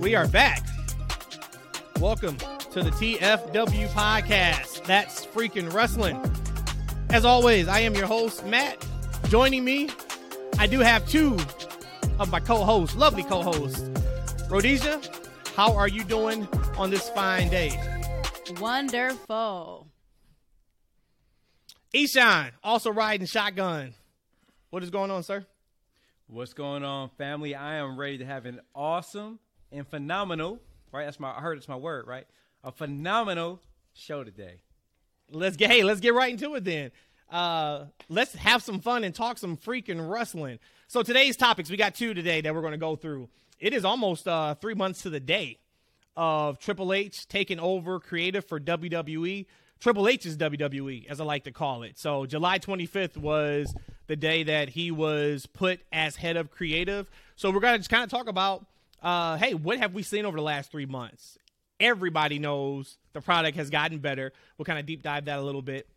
We are back. Welcome to the TFW podcast. That's freaking wrestling. As always, I am your host, Matt. Joining me, I do have two of my co hosts, lovely co hosts. Rhodesia, how are you doing on this fine day? Wonderful. Eshaun, also riding shotgun. What is going on, sir? What's going on, family? I am ready to have an awesome and phenomenal, right? That's my I heard it's my word, right? A phenomenal show today. Let's get hey, let's get right into it then. Uh, let's have some fun and talk some freaking wrestling. So today's topics, we got two today that we're going to go through. It is almost uh, three months to the day of Triple H taking over creative for WWE. Triple H is WWE, as I like to call it. So July 25th was the day that he was put as head of creative. So we're going to just kind of talk about, uh, hey, what have we seen over the last three months? Everybody knows the product has gotten better. We'll kind of deep dive that a little bit.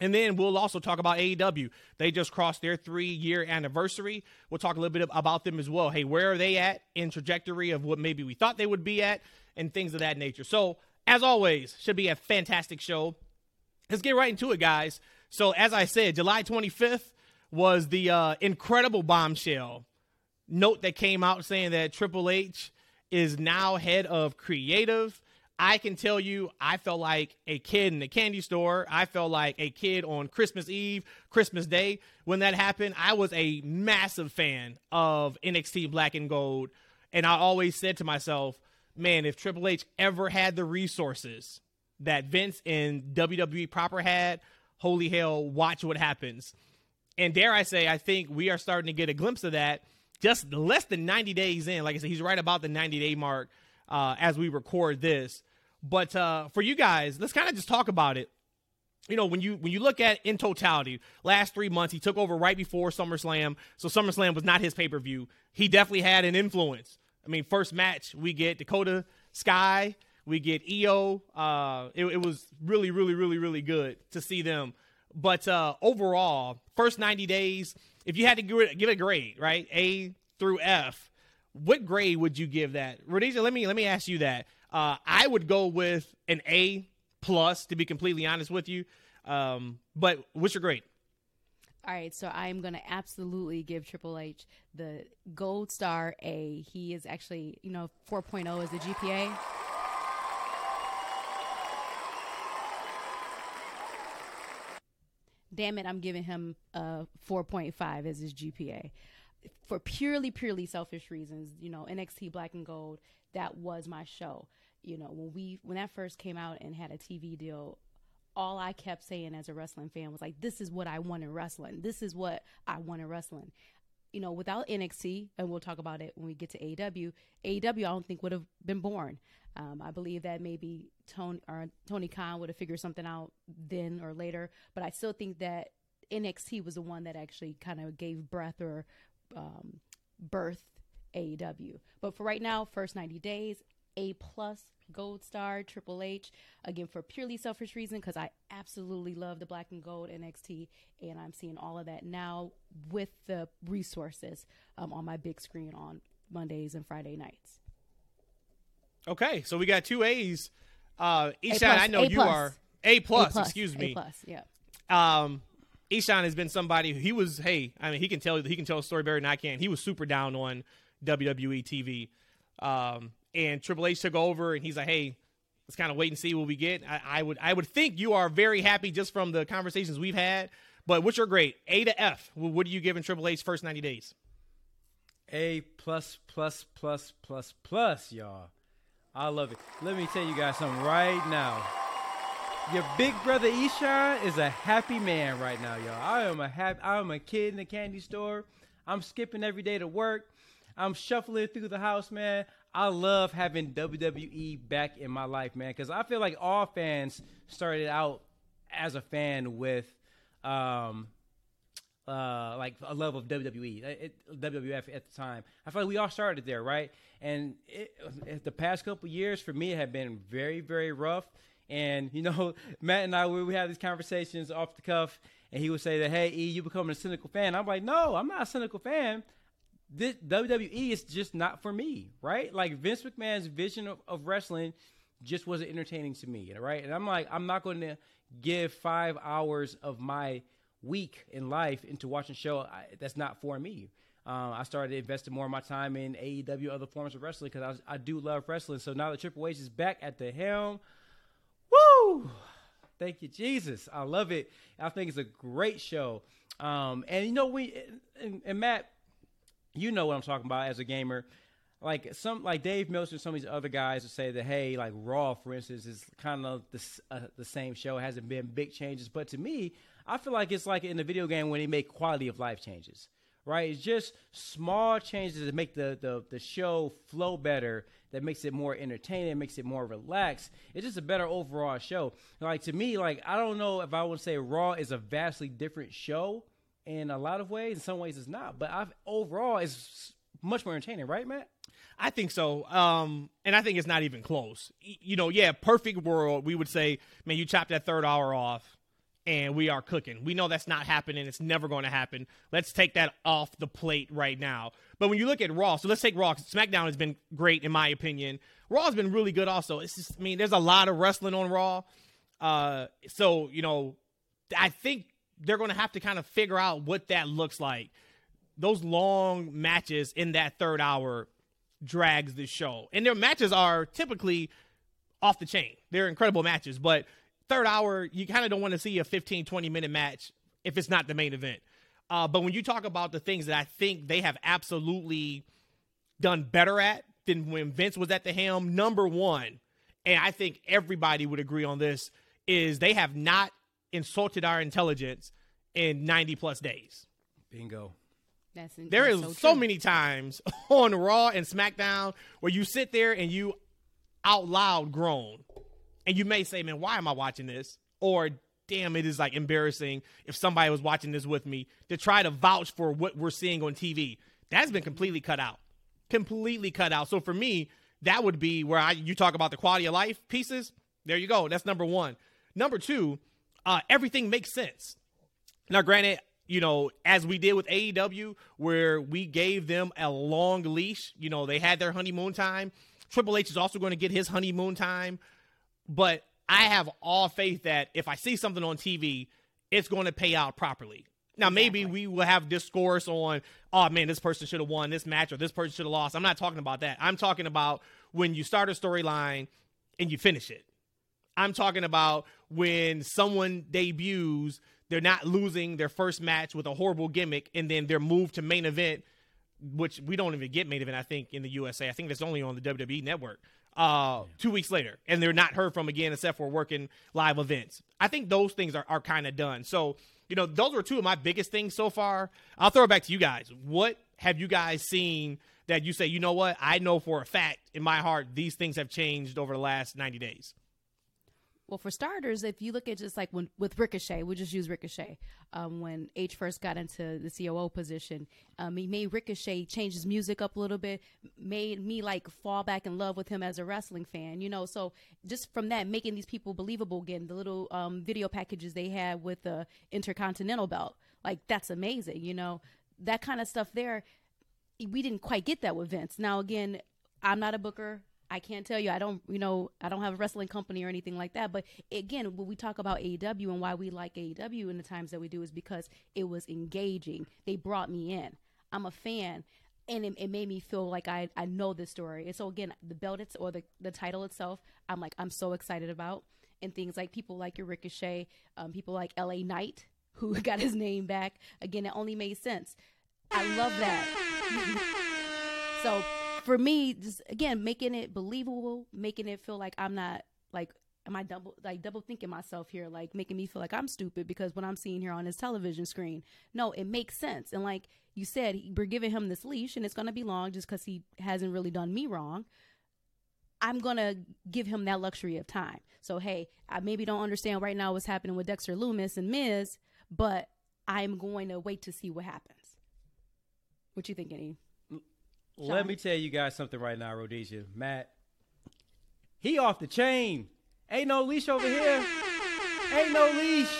And then we'll also talk about AEW. They just crossed their three year anniversary. We'll talk a little bit about them as well. Hey, where are they at in trajectory of what maybe we thought they would be at and things of that nature. So, as always, should be a fantastic show. Let's get right into it, guys. So, as I said, July 25th was the uh, incredible bombshell note that came out saying that Triple H is now head of creative. I can tell you, I felt like a kid in a candy store. I felt like a kid on Christmas Eve, Christmas Day. When that happened, I was a massive fan of NXT Black and Gold. And I always said to myself, man, if Triple H ever had the resources that Vince and WWE proper had, holy hell, watch what happens. And dare I say, I think we are starting to get a glimpse of that just less than 90 days in. Like I said, he's right about the 90 day mark uh, as we record this. But uh, for you guys, let's kind of just talk about it. You know, when you when you look at in totality, last three months he took over right before SummerSlam, so SummerSlam was not his pay per view. He definitely had an influence. I mean, first match we get Dakota Sky, we get Io. Uh, it, it was really, really, really, really good to see them. But uh, overall, first 90 days, if you had to give it, give it a grade, right, A through F, what grade would you give that? Rhodesia, let me let me ask you that. Uh, I would go with an A plus, to be completely honest with you. Um, but what's your grade? All right, so I'm going to absolutely give Triple H the gold star A. He is actually, you know, 4.0 is the GPA. Damn it, I'm giving him a 4.5 as his GPA. For purely, purely selfish reasons, you know, NXT Black and Gold, that was my show. You know, when we when that first came out and had a TV deal, all I kept saying as a wrestling fan was like, "This is what I want in wrestling. This is what I want in wrestling." You know, without NXT, and we'll talk about it when we get to AEW. AEW, I don't think would have been born. Um, I believe that maybe Tony or Tony Khan would have figured something out then or later, but I still think that NXT was the one that actually kind of gave breath or um, birth AEW. But for right now, first 90 days, A plus gold star Triple H again for purely selfish reason because I absolutely love the black and gold NXT and I'm seeing all of that now with the resources um, on my big screen on Mondays and Friday nights. Okay, so we got two A's. Uh, plus, I know A you are A plus, A plus, Excuse me. A plus, yeah. Um, Eshaun has been somebody who he was. Hey, I mean, he can tell you he can tell a story better than I can. He was super down on WWE TV, um, and Triple H took over, and he's like, "Hey, let's kind of wait and see what we get." I, I would I would think you are very happy just from the conversations we've had. But what's your grade? A to F. What are you giving Triple H first ninety days? A plus plus plus plus plus, y'all. I love it. Let me tell you guys something right now. Your big brother Eshaun is a happy man right now, y'all. I am a happy. I am a kid in the candy store. I'm skipping every day to work. I'm shuffling through the house, man. I love having WWE back in my life, man, because I feel like all fans started out as a fan with um, uh, like a love of WWE, uh, it, WWF at the time. I feel like we all started there, right? And it, it, the past couple years for me have been very, very rough. And you know, Matt and I, we, we have these conversations off the cuff, and he would say that, "Hey, E, you becoming a cynical fan?" I'm like, "No, I'm not a cynical fan. This WWE is just not for me, right? Like Vince McMahon's vision of, of wrestling just wasn't entertaining to me, right? And I'm like, I'm not going to give five hours of my week in life into watching a show I, that's not for me. Um, I started investing more of my time in AEW, other forms of wrestling, because I, I, do love wrestling. So now that Triple H is back at the helm, woo! Thank you, Jesus. I love it. I think it's a great show. Um, and you know, we and, and, Matt, you know what I'm talking about as a gamer. Like some, like Dave Meltzer, some of these other guys would say that, hey, like Raw, for instance, is kind of the uh, the same show. Hasn't been big changes, but to me, I feel like it's like in the video game when they make quality of life changes right? It's just small changes that make the, the, the show flow better, that makes it more entertaining, makes it more relaxed. It's just a better overall show. Like to me, like I don't know if I would say Raw is a vastly different show in a lot of ways. In some ways, it's not, but I've, overall, it's much more entertaining, right, Matt? I think so. Um, and I think it's not even close. You know, yeah, perfect world, we would say, man, you chop that third hour off and we are cooking. We know that's not happening. It's never going to happen. Let's take that off the plate right now. But when you look at Raw, so let's take Raw. SmackDown has been great in my opinion. Raw has been really good also. It's just, I mean, there's a lot of wrestling on Raw. Uh, so you know, I think they're going to have to kind of figure out what that looks like. Those long matches in that third hour drags the show, and their matches are typically off the chain. They're incredible matches, but third hour, you kind of don't want to see a 15, 20 minute match if it's not the main event. Uh, but when you talk about the things that I think they have absolutely done better at than when Vince was at the helm, number one, and I think everybody would agree on this, is they have not insulted our intelligence in 90 plus days. Bingo. That's, there that's is so, so many times on Raw and SmackDown where you sit there and you out loud groan and you may say, man, why am I watching this? Or damn, it is like embarrassing if somebody was watching this with me to try to vouch for what we're seeing on TV. That's been completely cut out. Completely cut out. So for me, that would be where I you talk about the quality of life pieces. There you go. That's number one. Number two, uh, everything makes sense. Now, granted, you know, as we did with AEW, where we gave them a long leash, you know, they had their honeymoon time. Triple H is also going to get his honeymoon time but I have all faith that if I see something on TV, it's going to pay out properly. Now, maybe we will have discourse on, oh man, this person should have won this match or this person should have lost. I'm not talking about that. I'm talking about when you start a storyline and you finish it. I'm talking about when someone debuts, they're not losing their first match with a horrible gimmick and then they're moved to main event, which we don't even get main event, I think, in the USA. I think that's only on the WWE network uh, two weeks later, and they're not heard from again except for working live events. I think those things are, are kind of done. So, you know, those were two of my biggest things so far. I'll throw it back to you guys. What have you guys seen that you say, you know what, I know for a fact in my heart these things have changed over the last 90 days? Well, for starters, if you look at just like when with Ricochet, we'll just use Ricochet. Um, when H first got into the COO position, um, he made Ricochet change his music up a little bit, made me like fall back in love with him as a wrestling fan, you know. So just from that, making these people believable again, the little um, video packages they had with the Intercontinental belt, like that's amazing, you know. That kind of stuff there, we didn't quite get that with Vince. Now again, I'm not a booker. I can't tell you. I don't, you know, I don't have a wrestling company or anything like that. But again, when we talk about AEW and why we like AEW in the times that we do is because it was engaging. They brought me in. I'm a fan. And it, it made me feel like I, I know this story. And so again, the belt it's, or the, the title itself, I'm like, I'm so excited about. And things like people like your Ricochet, um, people like LA Knight, who got his name back. Again, it only made sense. I love that. so for me, just again making it believable, making it feel like I'm not like am I double like double thinking myself here, like making me feel like I'm stupid because what I'm seeing here on his television screen. No, it makes sense. And like you said, we're giving him this leash, and it's gonna be long just because he hasn't really done me wrong. I'm gonna give him that luxury of time. So hey, I maybe don't understand right now what's happening with Dexter Lumis and Miz, but I'm going to wait to see what happens. What you think, Eddie? Let me tell you guys something right now, Rhodesia. Matt, he off the chain. Ain't no leash over here. Ain't no leash.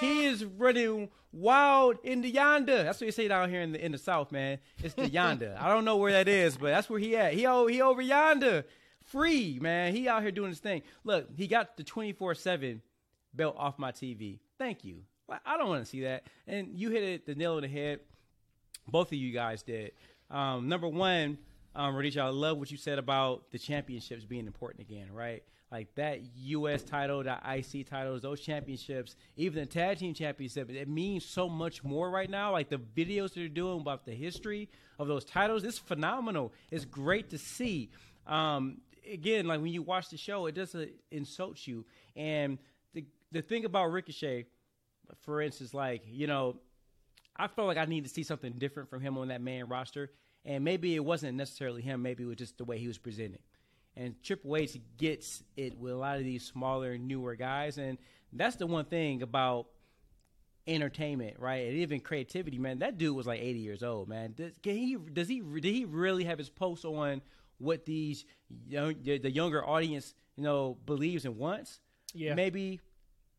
He is running wild in the yonder. That's what you say down here in the in the south, man. It's the yonder. I don't know where that is, but that's where he at. He o- he over yonder, free man. He out here doing his thing. Look, he got the twenty four seven belt off my TV. Thank you. I don't want to see that. And you hit it the nail on the head. Both of you guys did. Um, number one, um, Rhodesia, I love what you said about the championships being important again, right? Like that U.S. title, that IC titles, those championships, even the tag team championship, it means so much more right now. Like the videos they're doing about the history of those titles, it's phenomenal. It's great to see. Um, again, like when you watch the show, it doesn't insult you. And the the thing about Ricochet, for instance, like you know, I felt like I needed to see something different from him on that main roster. And maybe it wasn't necessarily him, maybe it was just the way he was presented. And Triple H gets it with a lot of these smaller, newer guys. And that's the one thing about entertainment, right? And even creativity, man. That dude was like 80 years old, man. Does, can he, does he, did he really have his post on what these young, the younger audience, you know, believes and wants? Yeah. Maybe,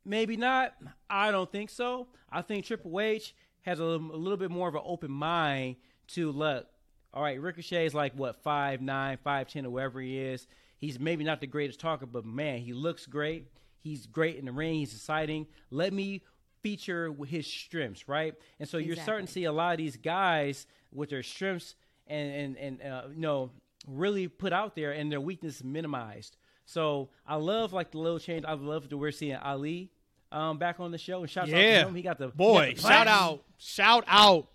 maybe not. I don't think so. I think Triple H has a, little- a little bit more of an open mind to look. All right, Ricochet is like what five nine, five ten, or whatever he is. He's maybe not the greatest talker, but man, he looks great. He's great in the ring. He's exciting. Let me feature his strengths, right? And so you're starting to see a lot of these guys with their strengths and and and uh, you know really put out there and their weakness minimized. So I love like the little change. I love that we're seeing Ali um, back on the show. And shouts out to him. He got the boy. got the shout out, shout out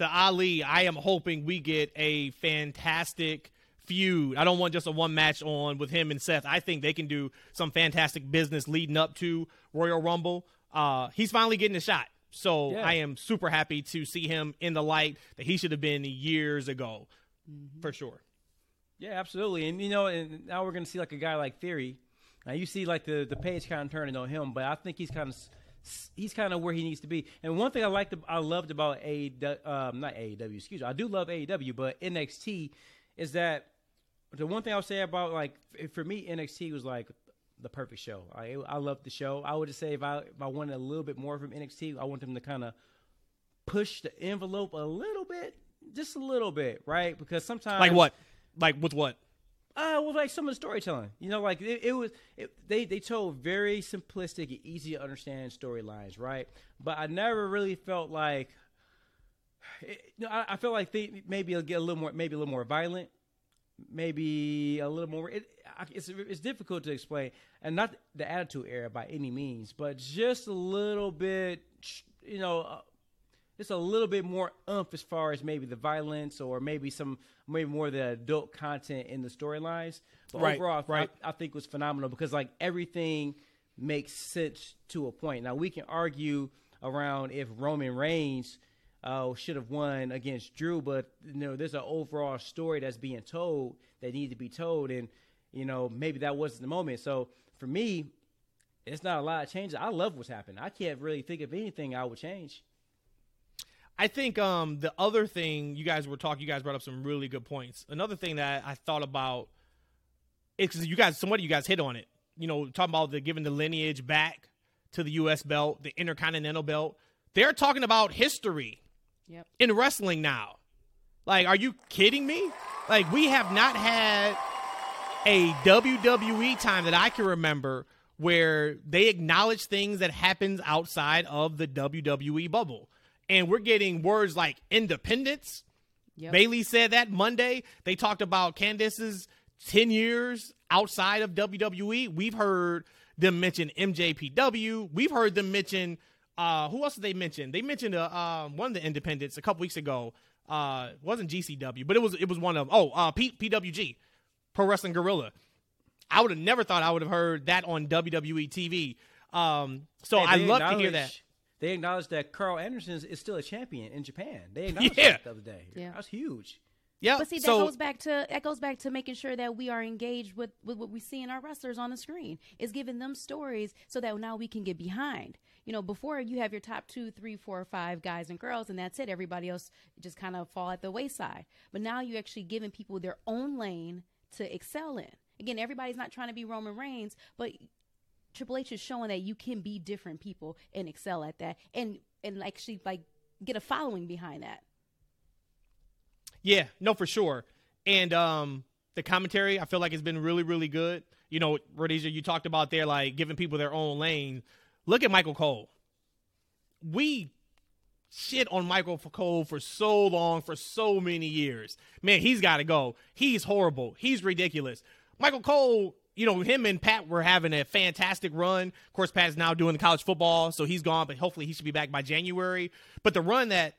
to Ali. I am hoping we get a fantastic feud. I don't want just a one match on with him and Seth. I think they can do some fantastic business leading up to Royal Rumble. Uh, he's finally getting a shot. So Yeah. I am super happy to see him in the light that he should have been years ago, for sure. Yeah, absolutely. And you know, and now we're gonna see like a guy like Theory. Now you see like the the page kind of turning on him, but I think he's kind of he's kind of where he needs to be. And one thing I liked, I loved about a um, not AEW, excuse me, I do love AEW, but NXT is that the one thing I'll say about like for me NXT was like the perfect show. I I loved the show. I would just say if I if I wanted a little bit more from NXT, I want them to kind of push the envelope a little bit, just a little bit, right? Because sometimes Like what? Like with what? Uh, well, like some of the storytelling, you know, like it, it was, it, they they told very simplistic and easy to understand storylines, right? But I never really felt like, it, you know, I, I felt like they maybe it'll get a little more, maybe a little more violent, maybe a little more. It, it's it's difficult to explain, and not the attitude era by any means, but just a little bit, you know. Just a little bit more umph as far as maybe the violence or maybe some maybe more of the adult content in the storylines. But Right, overall, I- right. I, I think it was phenomenal because like everything makes sense to a point. Now we can argue around if Roman Reigns uh, should have won against Drew, but you know there's an overall story that's being told that needs to be told, and you know maybe that wasn't the moment. So for me, it's not a lot of changes. I love what's happened. I can't really think of anything I would change. I think um, the other thing you guys were talking, you guys brought up some really good points. Another thing that I thought about, it's you guys, somebody you guys hit on it. You know, talking about the giving the lineage back to the U.S. belt, the Intercontinental belt. They're talking about history Yep. in wrestling now. Like, are you kidding me? Like, we have not had a WWE time that I can remember where they acknowledge things that happens outside of the WWE bubble. And we're getting words like independence. Yep. Bayley said that Monday. They talked about Candice's 10 years outside of WWE. We've heard them mention NJPW. We've heard them mention uh who else did they mention? They mentioned uh, um one of the independents a couple weeks ago. Uh it wasn't GCW, but it was it was one of oh uh P- PWG, Pro Wrestling Guerrilla. I would have never thought I would have heard that on WWE TV. Um so Hey, I love to hear that. They acknowledge that Karl Anderson is still a champion in Japan. They acknowledged Yeah. that the other day. Yeah. That's huge. Yeah. But see, that so goes back to that goes back to making sure that we are engaged with, with what we see in our wrestlers on the screen. Is giving them stories so that now we can get behind. You know, before you have your top two, three, four, five guys and girls, and that's it. Everybody else just kind of fall at the wayside. But now you're actually giving people their own lane to excel in. Again, everybody's not trying to be Roman Reigns, but Triple H is showing that you can be different people and excel at that, and and actually like get a following behind that. Yeah, no, for sure. And um, the commentary, I feel like it's been really, really good. You know, Rhodesia, you talked about there, like giving people their own lane. Look at Michael Cole. We shit on Michael Cole for so long, for so many years. Man, he's got to go. He's horrible. He's ridiculous. Michael Cole, you know, him and Pat were having a fantastic run. Of course, Pat is now doing the college football, so he's gone, but hopefully he should be back by January. But the run that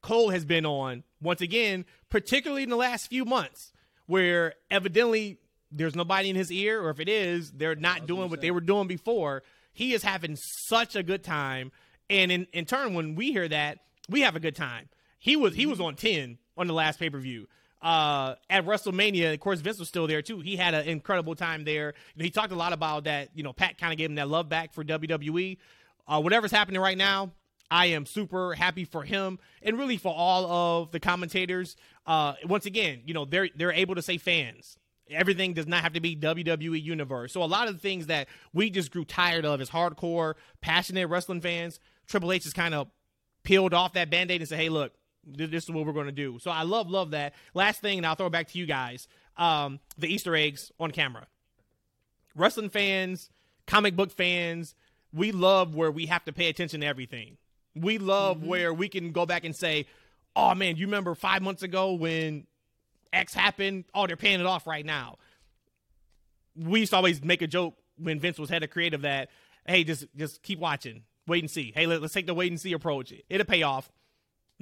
Cole has been on, once again, particularly in the last few months, where evidently there's nobody in his ear, or if it is, they're not doing what they were doing before. He is having such a good time. And in, in turn, when we hear that, we have a good time. He was he was on 10 on the last pay-per-view. Uh, at WrestleMania, of course, Vince was still there too. He had an incredible time there. You know, he talked a lot about that. You know, Pat kind of gave him that love back for WWE. Uh, whatever's happening right now, I am super happy for him and really for all of the commentators. Uh, once again, you know, they're they're able to say fans. Everything does not have to be WWE Universe. So a lot of the things that we just grew tired of as hardcore, passionate wrestling fans, Triple H has kind of peeled off that band-aid and said, hey, look, this is what we're going to do. So I love, love that. Last thing, and I'll throw it back to you guys. Um, the Easter eggs on camera. Wrestling fans, comic book fans, we love where we have to pay attention to everything. We love mm-hmm. where we can go back and say, oh man, you remember five months ago when X happened? Oh, they're paying it off right now. We used to always make a joke when Vince was head of creative that, hey, just just keep watching, wait and see. Hey, let, us take the wait and see approach. It'll pay off.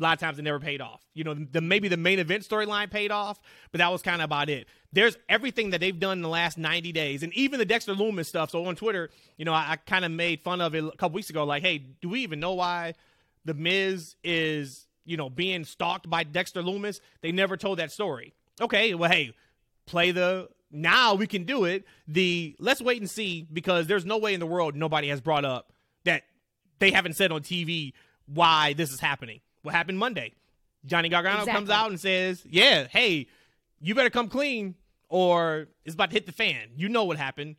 A lot of times it never paid off. You know, the, maybe the main event storyline paid off, but that was kind of about it. There's everything that they've done in the last 90 days, and even the Dexter Lumis stuff. So on Twitter, you know, I, I kind of made fun of it a couple weeks ago. Like, hey, do we even know why the Miz is you know being stalked by Dexter Lumis? They never told that story. Okay, well, hey, play the now we can do it. The let's wait and see because there's no way in the world nobody has brought up that they haven't said on TV why this is happening. What happened Monday? Johnny Gargano exactly. comes out and says, "Yeah, hey, you better come clean, or it's about to hit the fan." You know what happened.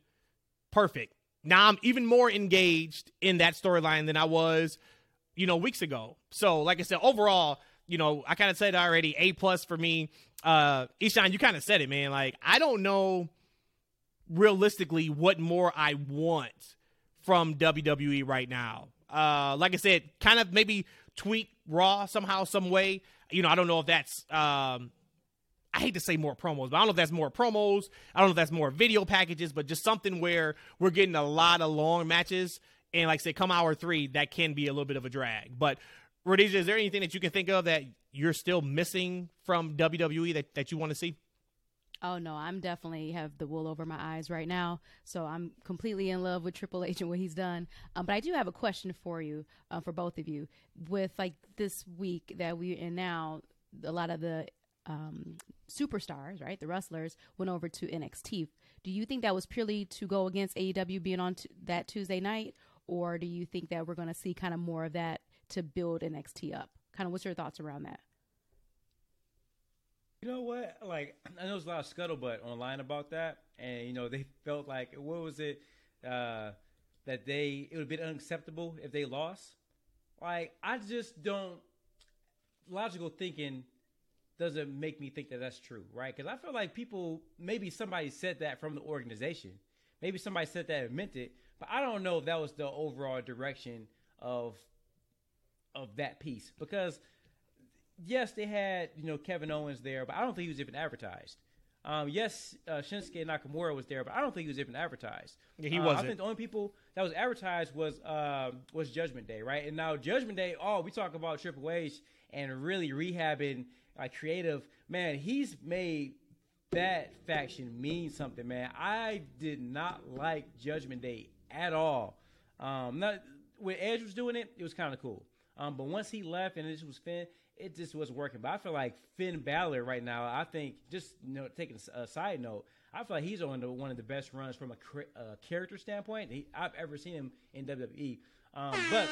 Perfect. Now I'm even more engaged in that storyline than I was, you know, weeks ago. So, like I said, overall, you know, I kind of said already, A plus for me. Uh, Eshaun, you kind of said it, man. Like I don't know realistically what more I want from WWE right now. Uh, like I said, kind of maybe tweak Raw somehow, some way. You know, I don't know if that's. Um, I hate to say more promos, but I don't know if that's more promos. I don't know if that's more video packages, but just something where we're getting a lot of long matches. And like said, come hour three, that can be a little bit of a drag. But Rhodesia, is there anything that you can think of that you're still missing from WWE that, that you want to see? Oh no, I'm definitely have the wool over my eyes right now. So I'm completely in love with Triple H and what he's done. Um, but I do have a question for you, uh, for both of you. With like this week that we're in now, a lot of the um, superstars, right, the wrestlers, went over to NXT. Do you think that was purely to go against AEW being on t- that Tuesday night, or do you think that we're going to see kind of more of that to build NXT up? Kind of, what's your thoughts around that? You know what? Like I know there's a lot of scuttlebutt online about that, and you know they felt like what was it uh, that they it would have been unacceptable if they lost. Like I just don't logical thinking doesn't make me think that that's true, right? Because I feel like people maybe somebody said that from the organization, maybe somebody said that and meant it, but I don't know if that was the overall direction of of that piece because yes, they had you know Kevin Owens there, but I don't think he was even advertised. Um, yes, uh, Shinsuke Nakamura was there, but I don't think he was even advertised. Yeah, he uh, wasn't. I think the only people that was advertised was uh, was Judgment Day, right? And now Judgment Day, oh, we talk about Triple H and really rehabbing like creative. Man, he's made that faction mean something, man. I did not like Judgment Day at all. Um, not when Edge was doing it, it was kind of cool. Um, but once he left and this was Finn, it just was working. But I feel like Finn Balor right now. I think just you know taking a side note, I feel like he's on the, one of the best runs from a, a character standpoint he, I've ever seen him in WWE. Um, but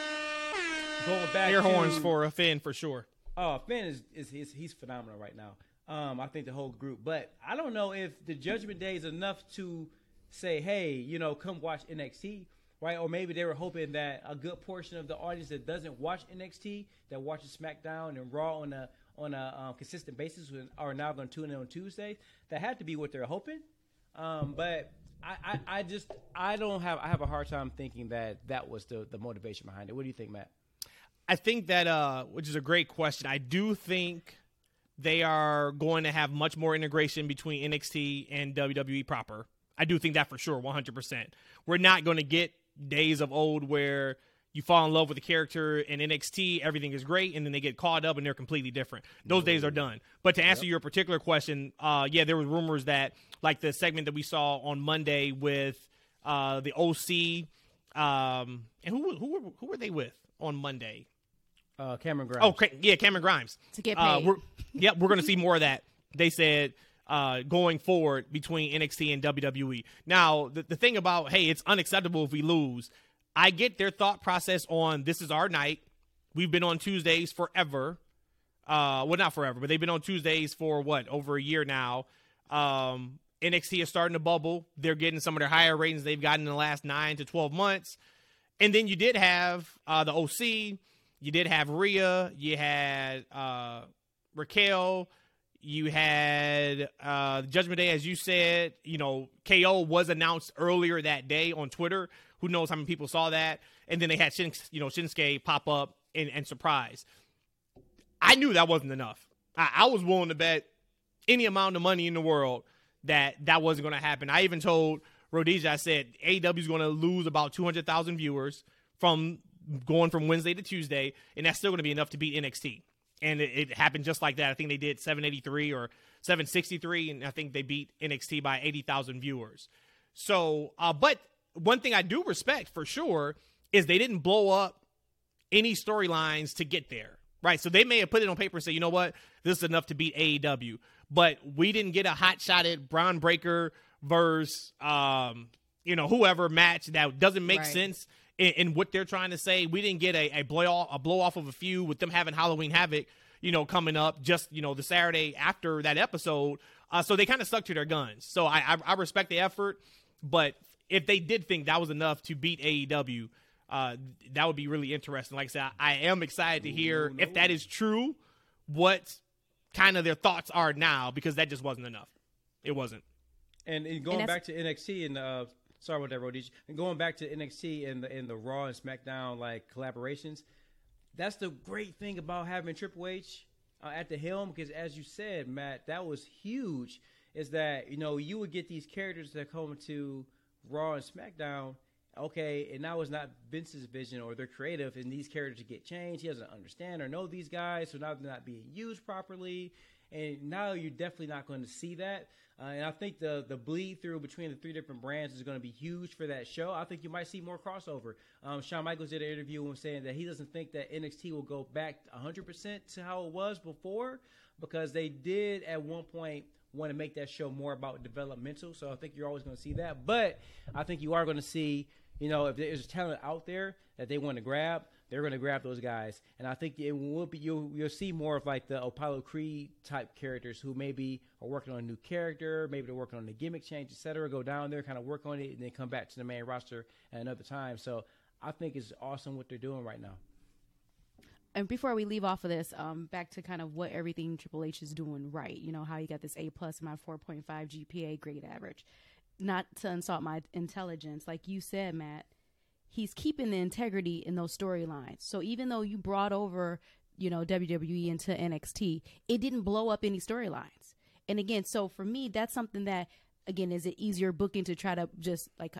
going back, air to, horns for a Finn for sure. Oh, Finn is, is, is he's phenomenal right now. Um, I think the whole group, but I don't know if the Judgment Day is enough to say, hey, you know, come watch NXT right? Or maybe they were hoping that a good portion of the audience that doesn't watch NXT, that watches SmackDown and Raw on a on a um, consistent basis, are now going to tune in on Tuesdays. That had to be what they're hoping. Um, but I, I, I, just I don't have I have a hard time thinking that that was the the motivation behind it. What do you think, Matt? I think that uh, which is a great question. I do think they are going to have much more integration between NXT and WWE proper. I do think that for sure, 100%. We're not going to get days of old where you fall in love with the character in NXT, everything is great, and then they get caught up and they're completely different. Those days are done. But to answer yep. your particular question, uh, yeah, there were rumors that like the segment that we saw on Monday with uh, the OC, um, and who who were, who were they with on Monday? Uh, Cameron Grimes. Oh, yeah, Cameron Grimes. To get uh, paid. Uh, we're, yep, we're going to see more of that. They said uh, going forward between NXT and WWE. Now, the, the thing about, hey, it's unacceptable if we lose. I get their thought process on this is our night. We've been on Tuesdays forever. Uh, well, not forever, but they've been on Tuesdays for what, over a year now. Um, NXT is starting to bubble. They're getting some of their higher ratings they've gotten in the last nine to 12 months. And then you did have uh, the OC. You did have Rhea. You had uh, Raquel. You had uh, Judgment Day, as you said. You know, KO was announced earlier that day on Twitter. Who knows how many people saw that? And then they had Shin, you know Shinsuke pop up and, and surprise. I knew that wasn't enough. I, I was willing to bet any amount of money in the world that that wasn't going to happen. I even told Rhodesia, I said AEW is going to lose about 200,000 viewers from going from Wednesday to Tuesday, and that's still going to be enough to beat NXT and it, it, happened just like that. I think they did 783 or 763, and I think they beat NXT by 80,000 viewers. So, uh, but one thing I do respect for sure is they didn't blow up any storylines to get there, right? So they may have put it on paper and say, you know what, this is enough to beat AEW, but we didn't get a hot shot at Bron Breakker versus, um, you know, whoever match that doesn't make right. sense in, in, what they're trying to say. We didn't get a, a blow off a blow off of a few with them having Halloween Havoc, you know, coming up just you know the Saturday after that episode. Uh, so they kind of stuck to their guns. So I, I, I respect the effort, but if they did think that was enough to beat AEW, uh, that would be really interesting. Like I said, I, I am excited to hear Ooh, no. if that is true, what kind of their thoughts are now because that just wasn't enough. It wasn't. And, and going and back to NXT and uh, sorry about that, Rhodesia. And going back to NXT and the in the Raw and SmackDown like collaborations, that's the great thing about having Triple H uh, at the helm because, as you said, Matt, that was huge. Is that you know you would get these characters that come to Raw and SmackDown. Okay, and now it's not Vince's vision or they're creative, and these characters get changed. He doesn't understand or know these guys, so now they're not being used properly. And now you're definitely not going to see that. Uh, and I think the the bleed through between the three different brands is going to be huge for that show. I think you might see more crossover. Um, Shawn Michaels did an interview and saying that he doesn't think that NXT will go back 100% to how it was before because they did at one point want to make that show more about developmental. So I think you're always going to see that. But I think you are going to see, you know, if there's talent out there that they want to grab, they're going to grab those guys, and I think it will be you'll you'll see more of like the Apollo Crews type characters who maybe are working on a new character, maybe they're working on the gimmick change, etc. Go down there, kind of work on it, and then come back to the main roster at another time. So I think it's awesome what they're doing right now. And before we leave off of this, um, back to kind of what everything Triple H is doing right. You know how you got this A plus, my four point five GPA, grade average. Not to insult my intelligence, like you said, Matt he's keeping the integrity in those storylines. So even though you brought over, you know, WWE into NXT, it didn't blow up any storylines. And again, so for me, that's something that again is it easier booking to try to just like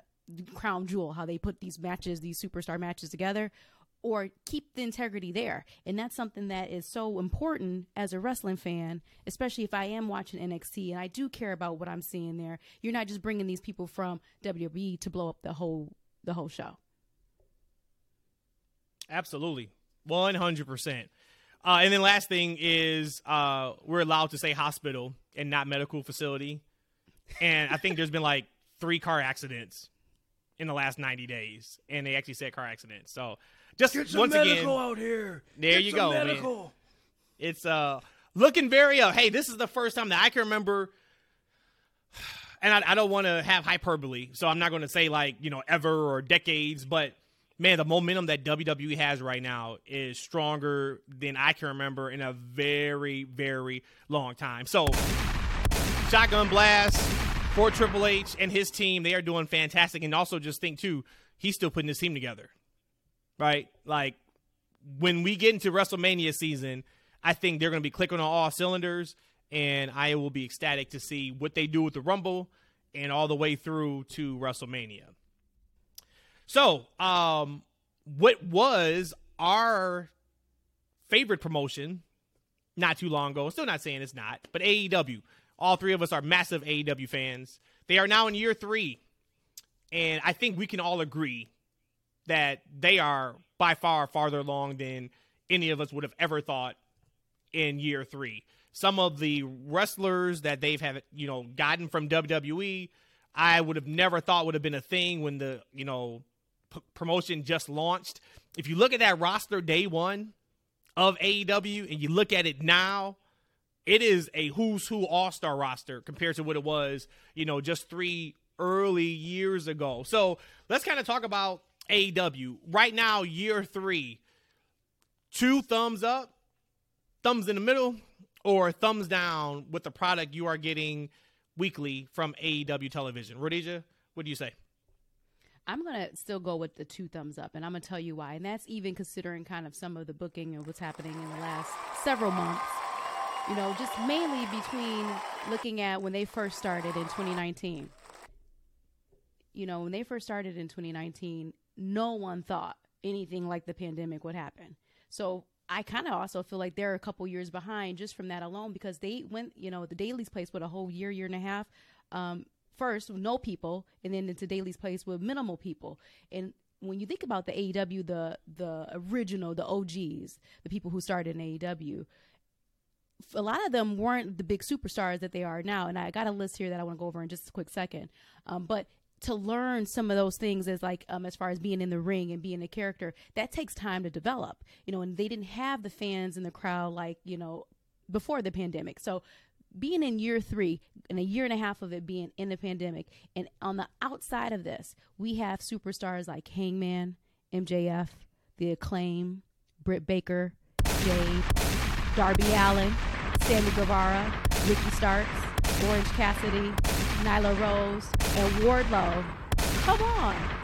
crown jewel how they put these matches, these superstar matches together, or keep the integrity there. And that's something that is so important as a wrestling fan, especially if I am watching NXT and I do care about what I'm seeing there. You're not just bringing these people from WWE to blow up the whole the whole show. Absolutely. 100%. Uh, and then last thing is uh, we're allowed to say hospital and not medical facility. And I think there's been like three car accidents in the last 90 days, and they actually said car accidents. So just once again, out here. There you go, man. it's uh looking very uh. Hey, this is the first time that I can remember. And I, I don't want to have hyperbole, so I'm not going to say like you know ever or decades, but man, the momentum that WWE has right now is stronger than I can remember in a very, very long time. So, Shotgun Blast for Triple H and his team, they are doing fantastic. And also, just think too, he's still putting his team together, right? Like when we get into WrestleMania season, I think they're going to be clicking on all cylinders, and I will be ecstatic to see what they do with the Rumble and all the way through to WrestleMania. So, um, what was our favorite promotion not too long ago? Still not saying it's not, but AEW. All three of us are massive AEW fans. They are now in year three, and I think we can all agree that they are by far farther along than any of us would have ever thought in year three. Some of the wrestlers that they've had, you know, gotten from WWE, I would have never thought would have been a thing when the, you know, p- promotion just launched. If you look at that roster day one of AEW and you look at it now, it is a who's who all star roster compared to what it was, you know, just three early years ago. So let's kind of talk about AEW. Right now, year three, two thumbs up, thumbs in the middle, or thumbs down with the product you are getting weekly from AEW television. Rhodesia, what do you say? I'm gonna still go with the two thumbs up, and I'm gonna tell you why. And that's even considering kind of some of the booking and what's happening in the last several months. You know, just mainly between looking at when they first started in 2019. You know, when they first started in 2019, no one thought anything like the pandemic would happen. So I kind of also feel like they're a couple years behind just from that alone because they went, you know, the Daily's place with a whole year, year and a half. Um, first with no people, and then into Daily's place with minimal people. And when you think about the AEW, the the original, the OGs, the people who started in AEW, a lot of them weren't the big superstars that they are now. And I got a list here that I want to go over in just a quick second. Um, but to learn some of those things as like um, as far as being in the ring and being a character, that takes time to develop. You know, and they didn't have the fans in the crowd like you know before the pandemic. So being in year three and a year and a half of it being in the pandemic, and on the outside of this, we have superstars like Hangman, MJF, The Acclaim, Britt Baker, Jade, Darby Allin, Sammy Guevara, Ricky Starks, Orange Cassidy, Nyla Rose, and Wardlow. Come on.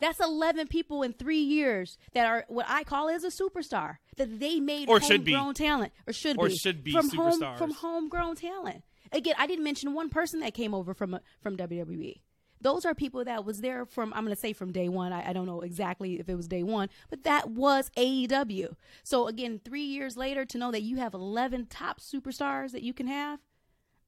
That's 11 people in three years that are what I call as a superstar that they made Or homegrown talent or should Or be should be from home from homegrown talent. Again, I didn't mention one person that came over from from WWE. Those are people that was there from I'm going to say from day one. I, I don't know exactly if it was day one, but that was AEW. So again, three years later, to know that you have 11 top superstars that you can have,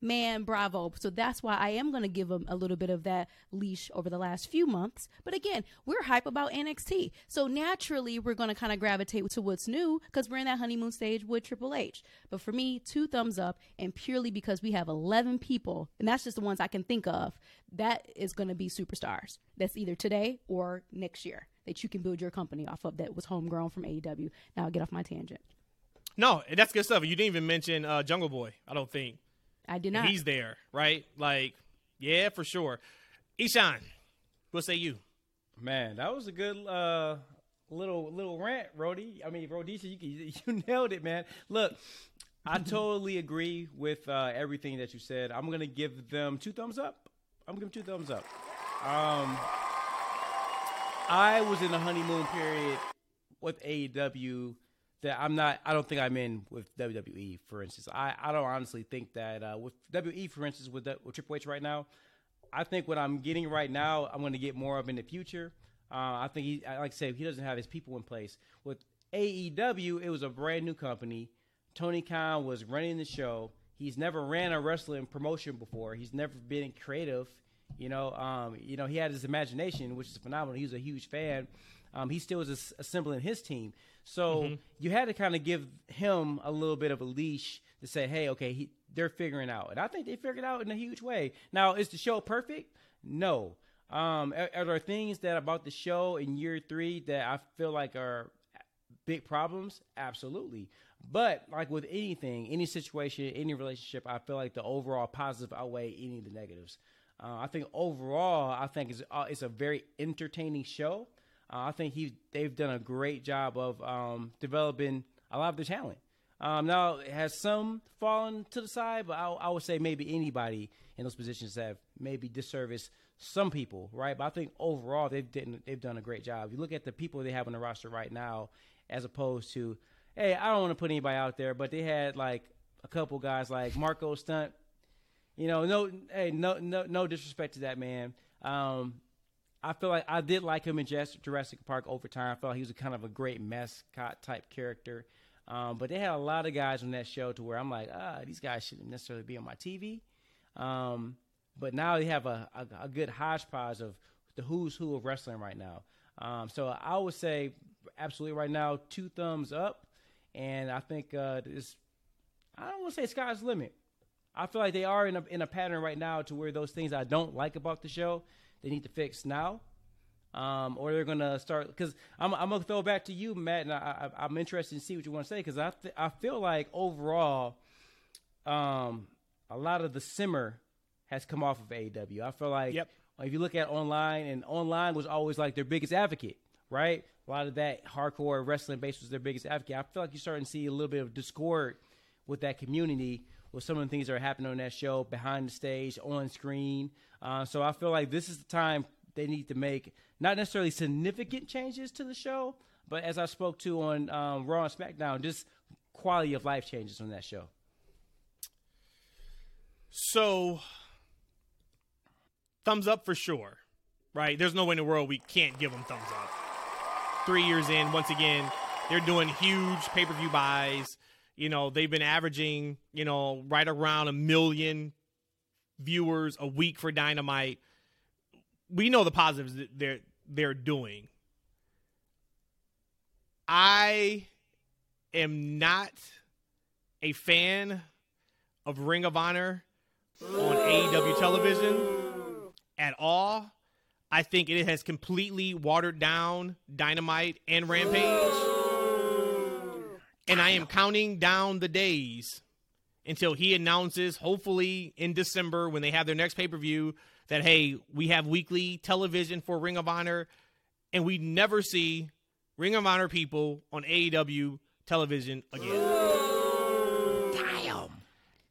man, bravo. So that's why I am going to give them a little bit of that leash over the last few months. But again, we're hype about NXT. So naturally, we're going to kind of gravitate to what's new because we're in that honeymoon stage with Triple H. But for me, two thumbs up, and purely because we have 11 people, and that's just the ones I can think of, that is going to be superstars. That's either today or next year that you can build your company off of that was homegrown from AEW. Now I'll get off my tangent. No, that's good stuff. You didn't even mention uh, Jungle Boy. I don't think I did And not. he's there, right? Like, yeah, for sure. Eshaun, what say you? Man, that was a good uh, little little rant, Rody. I mean, Rhodesia, you, you you nailed it, man. Look, I totally agree with uh, everything that you said. I'm gonna give them two thumbs up. I'm gonna give them two thumbs up. Um, I was in a honeymoon period with AEW that I'm not. I don't think I'm in with WWE, for instance. I, I don't honestly think that uh, with WWE, for instance, with, the, with Triple H right now, I think what I'm getting right now, I'm going to get more of in the future. Uh, I think he, like I said, he doesn't have his people in place. With AEW, it was a brand new company. Tony Khan was running the show. He's never ran a wrestling promotion before. He's never been creative. You know, um, you know, he had his imagination, which is phenomenal. He was a huge fan. Um, he still was as- assembling his team. So you had to kind of give him a little bit of a leash to say, hey, okay, he, they're figuring out. And I think they figured out in a huge way. Now, is the show perfect? No. Um, are, are there things that about the show in year three that I feel like are big problems? Absolutely. But like with anything, any situation, any relationship, I feel like the overall positive outweigh any of the negatives. Uh, I think overall, I think it's uh, it's a very entertaining show. Uh, I think he they've done a great job of um, developing a lot of their talent. Um, now, has some fallen to the side, but I, I would say maybe anybody in those positions have maybe disservice some people, right? But I think overall they've done, they've done a great job. If you look at the people they have on the roster right now, as opposed to, hey, I don't want to put anybody out there, but they had like a couple guys like Marko Stunt. You know, no, hey, no, no, no disrespect to that man. Um, I feel like I did like him in Jurassic Park over time. I felt he was a kind of a great mascot type character. Um, but they had a lot of guys on that show to where I'm like, ah, these guys shouldn't necessarily be on my TV. Um, but now they have a, a, a, good hodgepodge of the who's who of wrestling right now. Um, so I would say absolutely right now, two thumbs up. And I think uh, this, I don't want to say sky's limit. I feel like they are in a, in a pattern right now to where those things I don't like about the show, they need to fix now. Um, or they're gonna start because I'm, I'm gonna throw back to you, Matt, and I, I, am interested to see what you want to say because I th- I feel like overall, um, a lot of the simmer has come off of AEW. I feel like Yep. if you look at online, and online was always like their biggest advocate, right? A lot of that hardcore wrestling base was their biggest advocate. I feel like you're starting to see a little bit of discord with that community with some of the things that are happening on that show behind the stage, on screen. Uh, so I feel like this is the time they need to make not necessarily significant changes to the show, but as I spoke to on um, Raw and SmackDown, just quality of life changes on that show. So, thumbs up for sure, right? There's no way in the world we can't give them thumbs up. Three years in, once again, they're doing huge pay per view buys. You know, they've been averaging, you know, right around a million viewers a week for Dynamite. We know the positives that they're they're doing. I am not a fan of Ring of Honor on AEW television at all. I think it has completely watered down Dynamite and Rampage. And I am counting down the days until he announces, hopefully in December when they have their next pay per view, that, hey, we have weekly television for Ring of Honor. And we never see Ring of Honor people on AEW television again.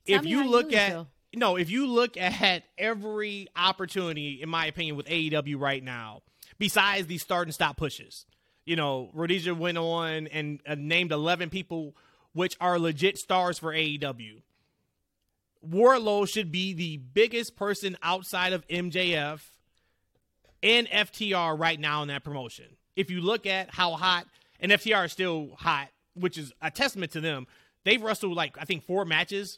Tell if you look at feel. no, if you look at every opportunity, in my opinion, with AEW right now, besides these start and stop pushes, you know, Rhodesia went on and uh, named eleven people which are legit stars for AEW. Wardlow should be the biggest person outside of MJF and FTR right now in that promotion. If you look at how hot, and FTR is still hot, which is a testament to them. They've wrestled like I think four matches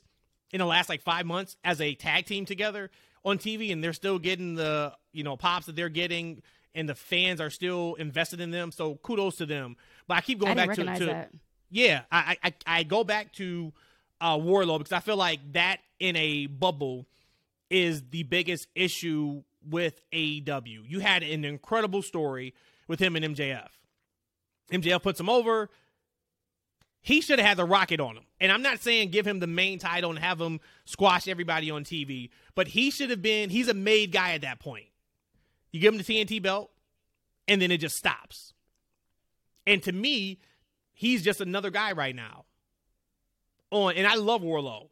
in the last like five months as a tag team together on TV, and they're still getting the you know pops that they're getting, and the fans are still invested in them. So kudos to them. But I keep going I back to, to that. yeah, I, I I go back to uh, Wardlow because I feel like that in a bubble is the biggest issue with AEW. You had an incredible story with him and MJF. MJF puts him over. He should have had the rocket on him. And I'm not saying give him the main title and have him squash everybody on TV, but he should have been, he's a made guy at that point. You give him the TNT belt, and then it just stops. And to me, he's just another guy right now. On and I love Wardlow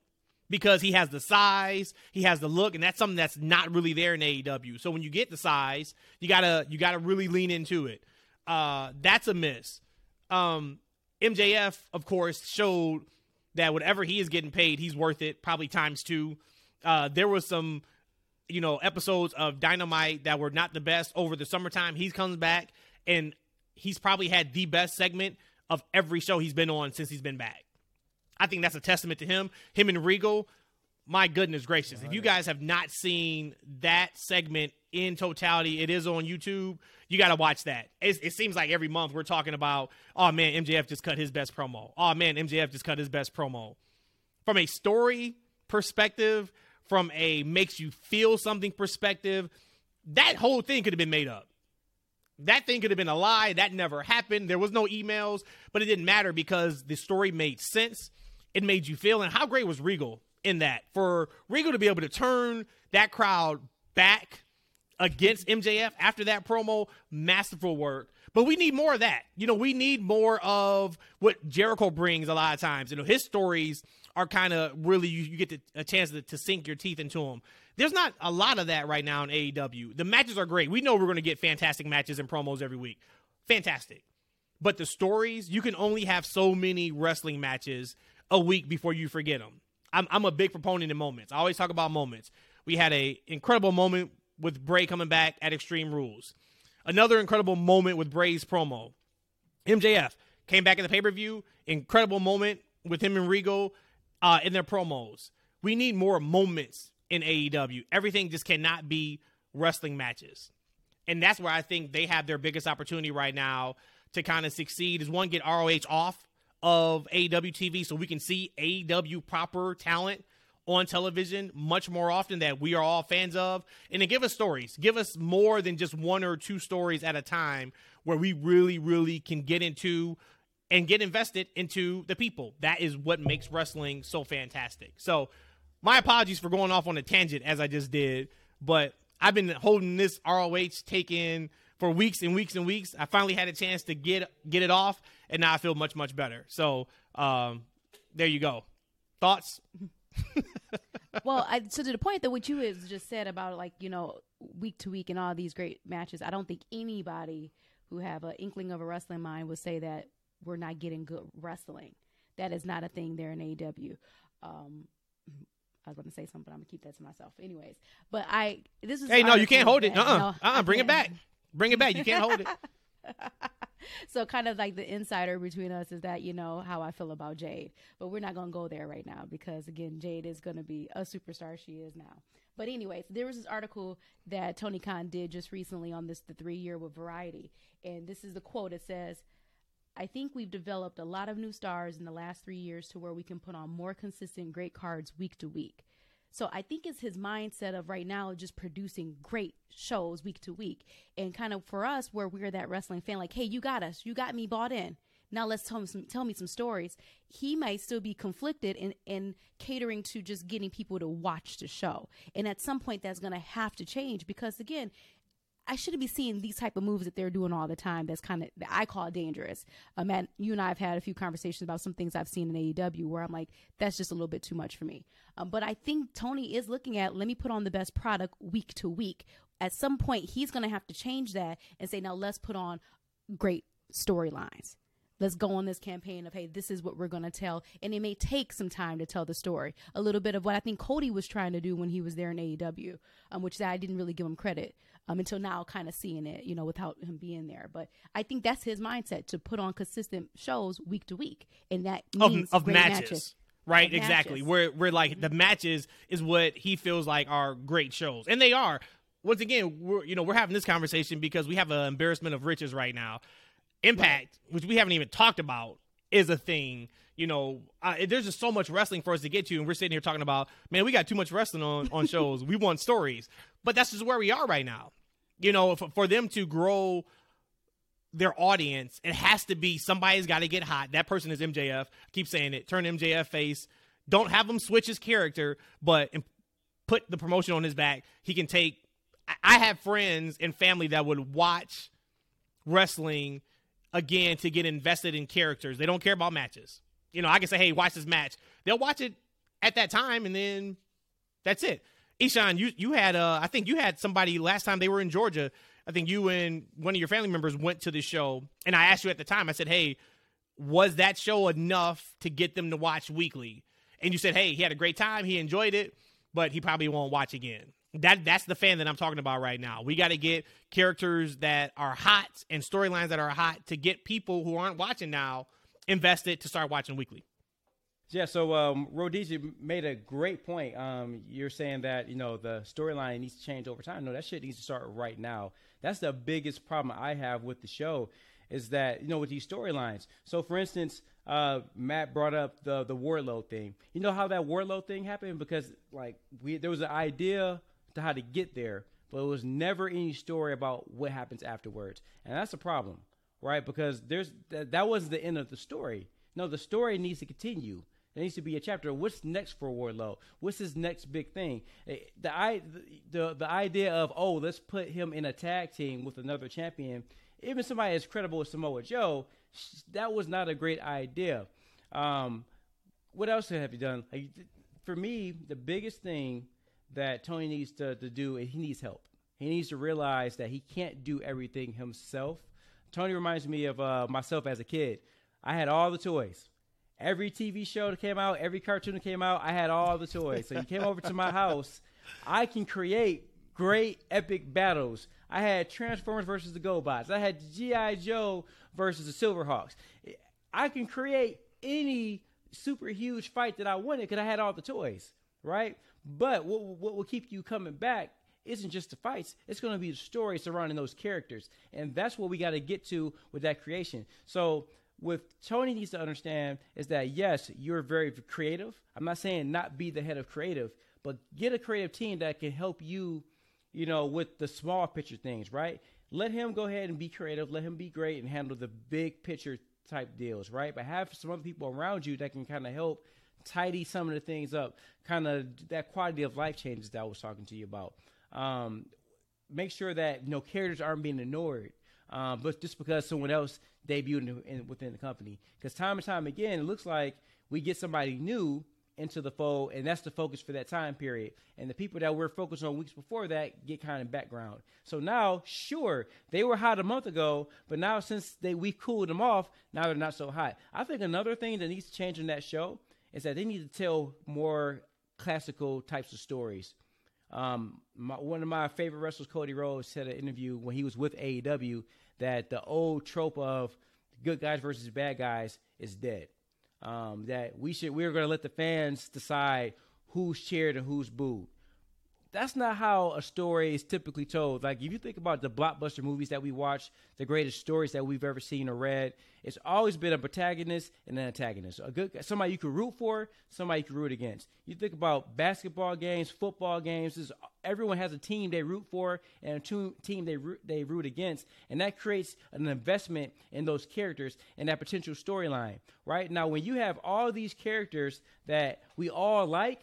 because he has the size, he has the look, and that's something that's not really there in AEW. So when you get the size, you gotta you gotta really lean into it. Uh, that's a miss. Um, MJF, of course, showed that whatever he is getting paid, he's worth it, probably times two. Uh, there was some, you know, episodes of Dynamite that were not the best over the summertime. He comes back and he's probably had the best segment of every show he's been on since he's been back. I think that's a testament to him. Him and Regal, my goodness gracious. If you guys have not seen that segment in totality. It is on YouTube. You got to watch that. It, it, seems like every month we're talking about, oh man, MJF just cut his best promo. Oh man, MJF just cut his best promo. From a story perspective, from a makes you feel something perspective, that whole thing could have been made up. That thing could have been a lie. That never happened. There was no emails, but it didn't matter because the story made sense. It made you feel. And how great was Regal in that? For Regal to be able to turn that crowd back against MJF after that promo, masterful work. But we need more of that. You know, we need more of what Jericho brings a lot of times. You know, his stories are kind of really, you, you get to, a chance to, to sink your teeth into them. There's not a lot of that right now in AEW. The matches are great. We know we're going to get fantastic matches and promos every week. Fantastic. But the stories, you can only have so many wrestling matches a week before you forget them. I'm, I'm a big proponent in moments. I always talk about moments. We had a incredible moment with Bray coming back at Extreme Rules. Another incredible moment with Bray's promo. MJF came back in the pay per view. Incredible moment with him and Regal uh, in their promos. We need more moments in AEW. Everything just cannot be wrestling matches. And that's where I think they have their biggest opportunity right now to kind of succeed is one, get ROH off of AEW TV so we can see AEW proper talent on television much more often that we are all fans of. And to give us stories, give us more than just one or two stories at a time where we really, really can get into and get invested into the people. That is what makes wrestling so fantastic. So, my apologies for going off on a tangent as I just did, but I've been holding this ROH take in for weeks and weeks and weeks. I finally had a chance to get get it off, and now I feel much much better. So, um, there you go. Thoughts? well, I, so to the point that what you has just said about like you know week to week and all these great matches, I don't think anybody who have an inkling of a wrestling mind would say that we're not getting good wrestling. That is not a thing there in AEW. Um, I was going to say something. But I'm gonna keep that to myself, anyways. But I this is hey, no, you can't hold it. Uh, uh-uh. no, uh, bring it back. Bring it back. You can't hold it. so kind of like the insider between us is that you know how I feel about Jade, but we're not gonna go there right now because again, Jade is gonna be a superstar. She is now. But anyways, there was this article that Tony Khan did just recently on this the three year with Variety, and this is the quote. It says. I think we've developed a lot of new stars in the last three years to where we can put on more consistent great cards week to week. So I think it's his mindset of right now just producing great shows week to week. And kind of for us, where we're that wrestling fan, like, hey, you got us. You got me bought in. Now let's tell me some tell me some stories. He might still be conflicted in, in catering to just getting people to watch the show. And at some point that's gonna have to change because again, I shouldn't be seeing these type of moves that they're doing all the time. That's kind of I call dangerous. Um, you and I have had a few conversations about some things I've seen in AEW where I'm like, that's just a little bit too much for me. Um, but I think Tony is looking at let me put on the best product week to week. At some point, he's going to have to change that and say, now let's put on great storylines let's go on this campaign of hey this is what we're going to tell and it may take some time to tell the story a little bit of what i think cody was trying to do when he was there in aew um, which i didn't really give him credit um, until now kind of seeing it you know without him being there but i think that's his mindset to put on consistent shows week to week and that means of, of matches. matches. Right, exactly. We're we're like the matches is what he feels like are great shows, and they are. Once again, we're you know we're having this conversation because we have an embarrassment of riches right now Impact, right. which we haven't even talked about, is a thing. You know, uh, there's just so much wrestling for us to get to, and we're sitting here talking about, man, we got too much wrestling on on shows. we want stories, but that's just where we are right now. You know, for, for them to grow their audience, it has to be somebody's got to get hot. That person is MJF. I keep saying it. Turn MJF face. Don't have him switch his character, but put the promotion on his back. He can take. I have friends and family that would watch wrestling again to get invested in characters. They don't care about matches. You know, I can say, hey, watch this match. They'll watch it at that time, and then that's it. Eshaun, you you had uh, I think you had somebody last time they were in Georgia. I think you and one of your family members went to the show, and I asked you at the time. I said, hey, was that show enough to get them to watch weekly? And you said, hey, he had a great time, he enjoyed it, but he probably won't watch again. That that's the fan that I'm talking about right now. We got to get characters that are hot and storylines that are hot to get people who aren't watching now invested to start watching weekly. Yeah, so um, Rhodesia made a great point. Um, you're saying that you know the storyline needs to change over time. No, that shit needs to start right now. That's the biggest problem I have with the show, is that you know with these storylines. So, for instance, uh, Matt brought up the the Wardlow thing. You know how that Wardlow thing happened because like we there was an idea to how to get there, but it was never any story about what happens afterwards, and that's a problem, right? Because there's that, that wasn't the end of the story. No, the story needs to continue. There needs to be a chapter. What's next for Wardlow? What's his next big thing? Eh, the I the the idea of oh let's put him in a tag team with another champion, even somebody as credible as Samoa Joe, that was not a great idea. Um, what else have you done? Like, for me, the biggest thing that Tony needs to, to do is he needs help. He needs to realize that he can't do everything himself. Tony reminds me of uh, myself as a kid. I had all the toys. Every TV show that came out, every cartoon that came out, I had all the toys. So you came over to my house, I can create great epic battles. I had Transformers versus the GoBots. I had G.I. Joe versus the Silverhawks. I can create any super huge fight that I wanted because I had all the toys, right? But what, what will keep you coming back isn't just the fights, it's going to be the story surrounding those characters. And that's what we got to get to with that creation. So what Tony needs to understand is that yes, you're very creative. I'm not saying not be the head of creative, but get a creative team that can help you, you know, with the small picture things, right? Let him go ahead and be creative. Let him be great and handle the big picture type deals, right? But have some other people around you that can kind of help tidy some of the things up, kind of that quality of life changes that I was talking to you about. Um, make sure that you know characters aren't being ignored um, but just because someone else debuted in, in, within the company. Because time and time again, it looks like we get somebody new into the fold, and that's the focus for that time period. And the people that we're focused on weeks before that get kind of background. So now, sure, they were hot a month ago, but now since they we cooled them off, now they're not so hot. I think another thing that needs to change in that show is that they need to tell more classical types of stories. Um, my, one of my favorite wrestlers, Cody Rhodes, said in an interview when he was with AEW that the old trope of good guys versus bad guys is dead. Um, that we should we're going to let the fans decide who's cheered and who's booed that's not how a story is typically told. Like if you think about the blockbuster movies that we watch, the greatest stories that we've ever seen or read, it's always been a protagonist and an antagonist. A good somebody you can root for, somebody you can root against. You think about basketball games, football games. Is everyone has a team they root for and a team they root, they root against, and that creates an investment in those characters and that potential storyline. Right now, when you have all these characters that we all like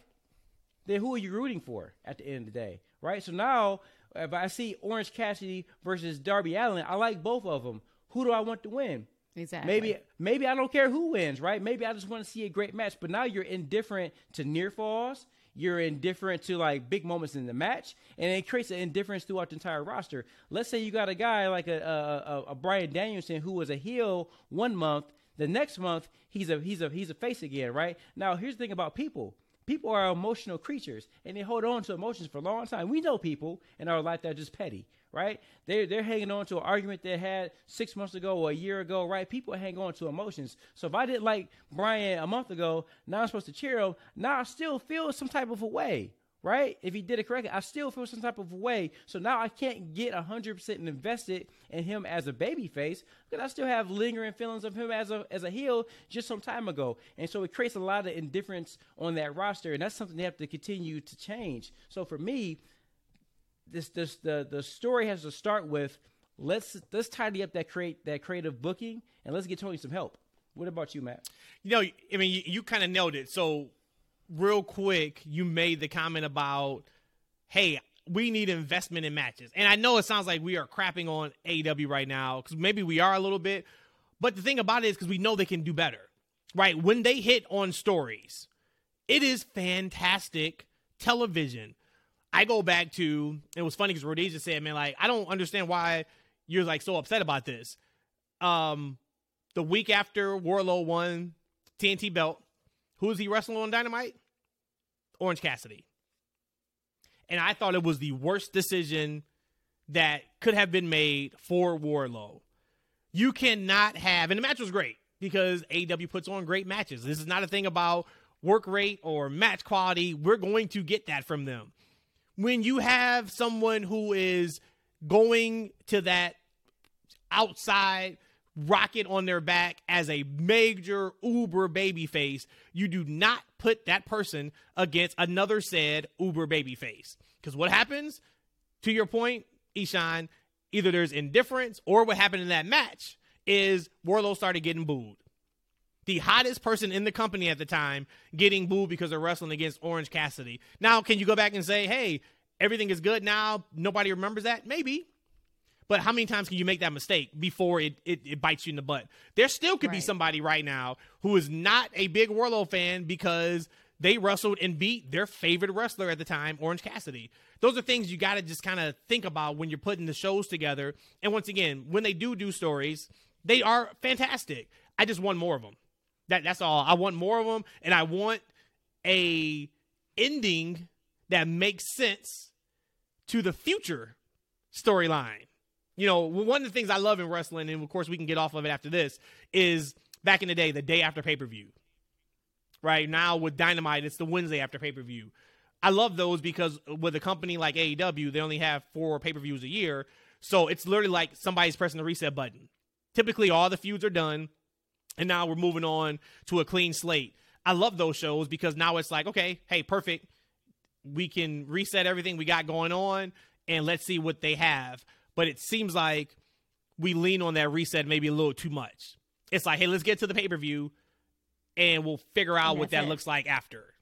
then who are you rooting for at the end of the day, right? So now, if I see Orange Cassidy versus Darby Allin, I like both of them. Who do I want to win? Exactly. Maybe maybe I don't care who wins, right? Maybe I just want to see a great match. But now you're indifferent to near falls. You're indifferent to like big moments in the match, and it creates an indifference throughout the entire roster. Let's say you got a guy like a a, a, a Bryan Danielson who was a heel one month, the next month he's a he's a he's a face again, right? Now here's the thing about people people are emotional creatures and they hold on to emotions for a long time. We know people in our life that are just petty, right? They're, they're hanging on to an argument they had six months ago or a year ago, right? People hang on to emotions. So if I didn't like Bryan a month ago, now I'm supposed to cheer him. Now I still feel some type of a way, right? If he did it correctly, I still feel some type of way. So now I can't get 100% invested in him as a baby face because I still have lingering feelings of him as a, as a heel just some time ago. And so it creates a lot of indifference on that roster. And that's something they have to continue to change. So for me, this, this the, the story has to start with let's let's tidy up that create that creative booking and let's get Tony some help. What about you, Matt? You know, I mean, you, you kind of nailed it. So real quick, you made the comment about, hey, we need investment in matches. And I know it sounds like we are crapping on AEW right now because maybe we are a little bit. But the thing about it is because we know they can do better, right? When they hit on stories, it is fantastic television. I go back to it was funny because Rhodesia said, "Man, like I don't understand why you're like so upset about this." Um, the week after Wardlow won TNT belt, who is he wrestling on Dynamite? Orange Cassidy. And I thought it was the worst decision that could have been made for Wardlow. You cannot have, and the match was great because AEW puts on great matches. This is not a thing about work rate or match quality, we're going to get that from them. When you have someone who is going to that outside rocket on their back as a major uber babyface, you do not put that person against another said uber babyface. Because what happens, to your point, Eshaun, either there's indifference or what happened in that match is Wardlow started getting booed. The hottest person in the company at the time getting booed because they're wrestling against Orange Cassidy. Now, can you go back and say, hey, everything is good now? Nobody remembers that? Maybe. But how many times can you make that mistake before it, it, it bites you in the butt? There still could Right. be somebody right now who is not a big Wardlow fan because they wrestled and beat their favorite wrestler at the time, Orange Cassidy. Those are things you got to just kind of think about when you're putting the shows together. And once again, when they do do stories, they are fantastic. I just want more of them. That that's all. I want more of them, and I want a ending that makes sense to the future storyline. You know, one of the things I love in wrestling, and of course we can get off of it after this, is back in the day, the day after pay per view. Right now with Dynamite, it's the Wednesday after pay per view. I love those because with a company like AEW, they only have four pay per views a year. So it's literally like somebody's pressing the reset button. Typically, all the feuds are done, and now we're moving on to a clean slate. I love those shows because now it's like, okay, hey, perfect. We can reset everything we got going on, and let's see what they have. But it seems like we lean on that reset maybe a little too much. It's like, hey, let's get to the pay per view, and we'll figure out what that it. looks like after.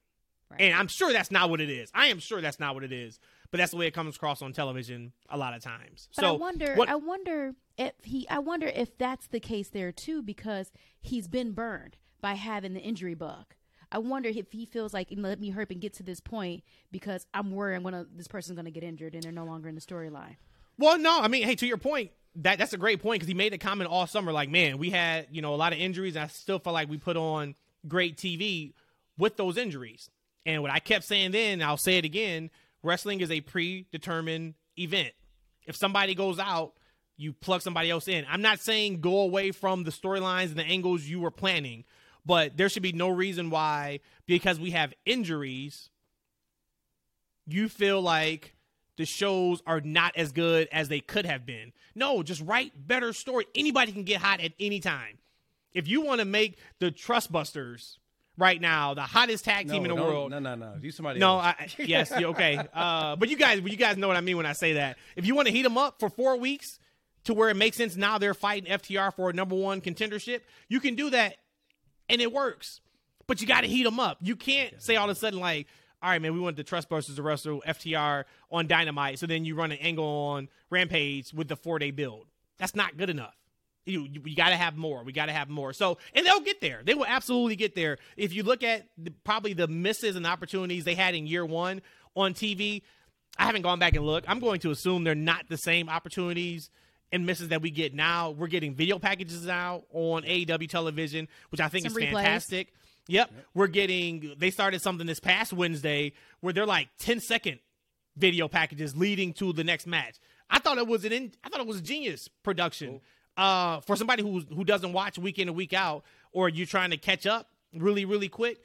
Right. And I'm sure that's not what it is. I am sure that's not what it is. But that's the way it comes across on television a lot of times. But so I wonder, what- I wonder if he, I wonder if that's the case there too, because he's been burned by having the injury bug. I wonder if he feels like let me hurry and get to this point because I'm worried I'm uh, gonna this person's gonna get injured and they're no longer in the storyline. Well, no, I mean, hey, to your point, that that's a great point because he made the comment all summer, like, man, we had you know a lot of injuries, and I still felt like we put on great TV with those injuries. And what I kept saying then, I'll say it again: wrestling is a predetermined event. If somebody goes out, you plug somebody else in. I'm not saying go away from the storylines and the angles you were planning, but there should be no reason why because we have injuries you feel like the shows are not as good as they could have been. No, just write better story. Anybody can get hot at any time. If you want to make the Trustbusters right now the hottest tag team in the world, No, no, no. Do you somebody no. I, yes, you- okay. Uh, but you guys, you guys know what I mean when I say that. If you want to heat them up for four weeks to where it makes sense, now they're fighting FTR for a number one contendership. You can do that, and it works. But you got to heat them up. You can't say all of a sudden like, all right, man, we want the Trustbusters to wrestle FTR on Dynamite, so then you run an angle on Rampage with the four day build. That's not good enough. You you, you got to have more. We got to have more. So and they'll get there. They will absolutely get there. If you look at the, probably the misses and opportunities they had in year one on TV, I haven't gone back and looked. I'm going to assume they're not the same opportunities and misses that we get now. We're getting video packages now on AEW television, which I think Some is replays. fantastic. Yep. We're getting they started something this past Wednesday where they're like 10 second video packages leading to the next match. I thought it was an in, I thought it was a genius production. Uh for somebody who who doesn't watch week in and week out or you're trying to catch up really really quick,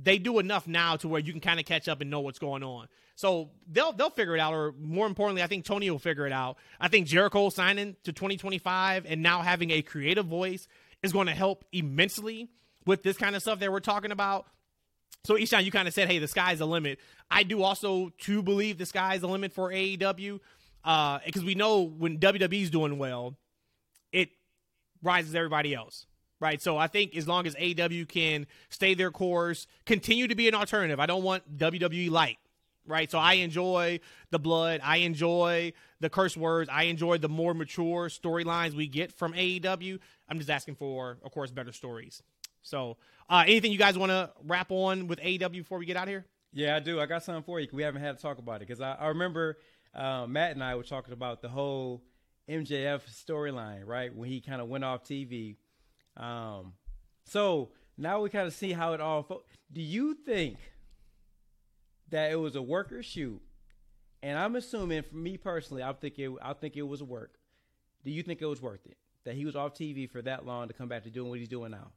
they do enough now to where you can kind of catch up and know what's going on. So they'll they'll figure it out, or more importantly, I think Tony will figure it out. I think Jericho signing to 2025 and now having a creative voice is going to help immensely with this kind of stuff that we're talking about. So Eshaun, you kind of said, "Hey, the sky's the limit." I do also to believe the sky's the limit for AEW, because uh, we know when WWE's doing well, it rises everybody else, right? So I think as long as AEW can stay their course, continue to be an alternative. I don't want WWE light, right? So I enjoy the blood, I enjoy the curse words, I enjoy the more mature storylines we get from AEW. I'm just asking for, of course, better stories. So, uh, anything you guys want to wrap on with AEW before we get out here? Yeah, I do. I got something for you. We haven't had to talk about it because I, I remember uh, Matt and I were talking about the whole MJF storyline, right? When he kind of went off TV. Um, so now we kind of see how it all. Fo- Do you think that it was a worker shoot? And I'm assuming, for me personally, I think it. I think it was a work. Do you think it was worth it that he was off TV for that long to come back to doing what he's doing now?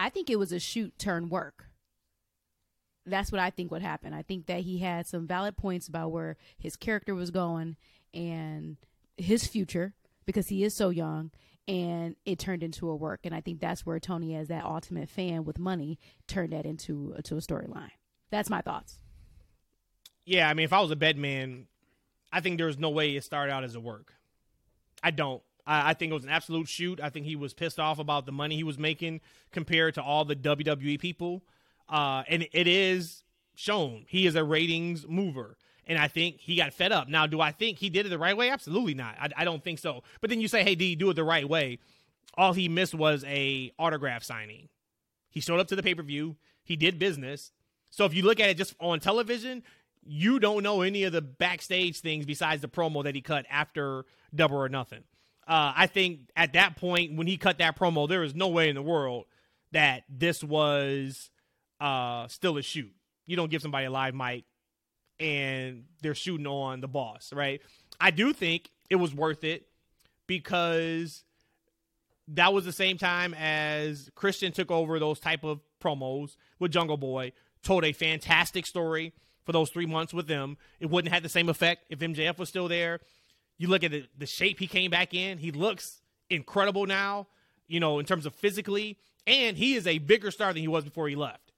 I think it was a shoot turn work. That's what I think would happen. I think that he had some valid points about where his character was going and his future because he is so young and it turned into a work and I think that's where Tony as that ultimate fan with money turned that into to a storyline. That's my thoughts. Yeah, I mean if I was a bedman, I think there's no way it started out as a work. I don't. I, I think it was an absolute shoot. I think he was pissed off about the money he was making compared to all the WWE people. Uh, and it is shown he is a ratings mover. And I think he got fed up. Now, do I think he did it the right way? Absolutely not. I, I don't think so. But then you say, hey, he do it the right way? All he missed was a autograph signing. He showed up to the pay per view. He did business. So if you look at it just on television, you don't know any of the backstage things besides the promo that he cut after Double or Nothing. Uh, I think at that point when he cut that promo, there was no way in the world that this was uh, still a shoot. You don't give somebody a live mic and they're shooting on the boss, right? I do think it was worth it because that was the same time as Christian took over those type of promos with Jungle Boy, told a fantastic story for those three months with them. It wouldn't have the same effect if MJF was still there. You look at the, the shape he came back in, he looks incredible now, you know, in terms of physically, and he is a bigger star than he was before he left.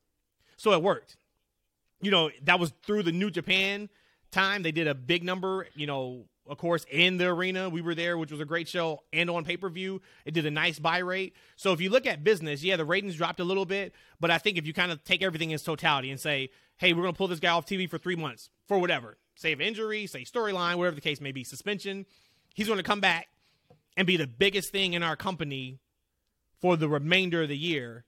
So it worked. You know, that was through the New Japan time. They did a big number, you know, of course, in the arena. We were there, which was a great show, and on pay per view. It did a nice buy rate. So if you look at business, yeah, the ratings dropped a little bit, but I think if you kind of take everything in its totality and say, hey, we're going to pull this guy off TV for three months for whatever, save injury, say storyline, whatever the case may be, suspension. He's going to come back and be the biggest thing in our company for the remainder of the year.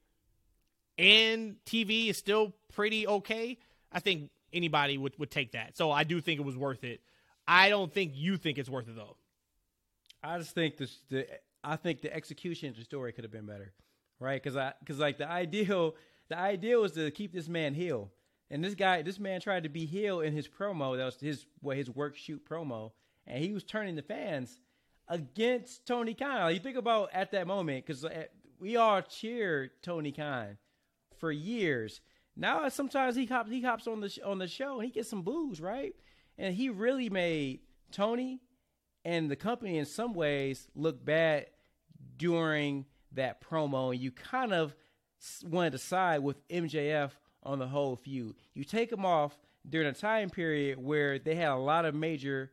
And TV is still pretty okay. I think anybody would, would take that. So I do think it was worth it. I don't think you think it's worth it though. I just think this, the I think the execution of the story could have been better, right? Because I because like the ideal the ideal was to keep this man heel, and this guy this man tried to be heel in his promo. That was his what his work shoot promo, and he was turning the fans against Tony Khan. You think about at that moment because uh, we all cheered Tony Khan for years. Now sometimes he hops he hops on the on the show and he gets some boos, right? And he really made Tony and the company in some ways look bad during that promo. And you kind of wanted to side with MJF on the whole feud. You take him off during a time period where they had a lot of major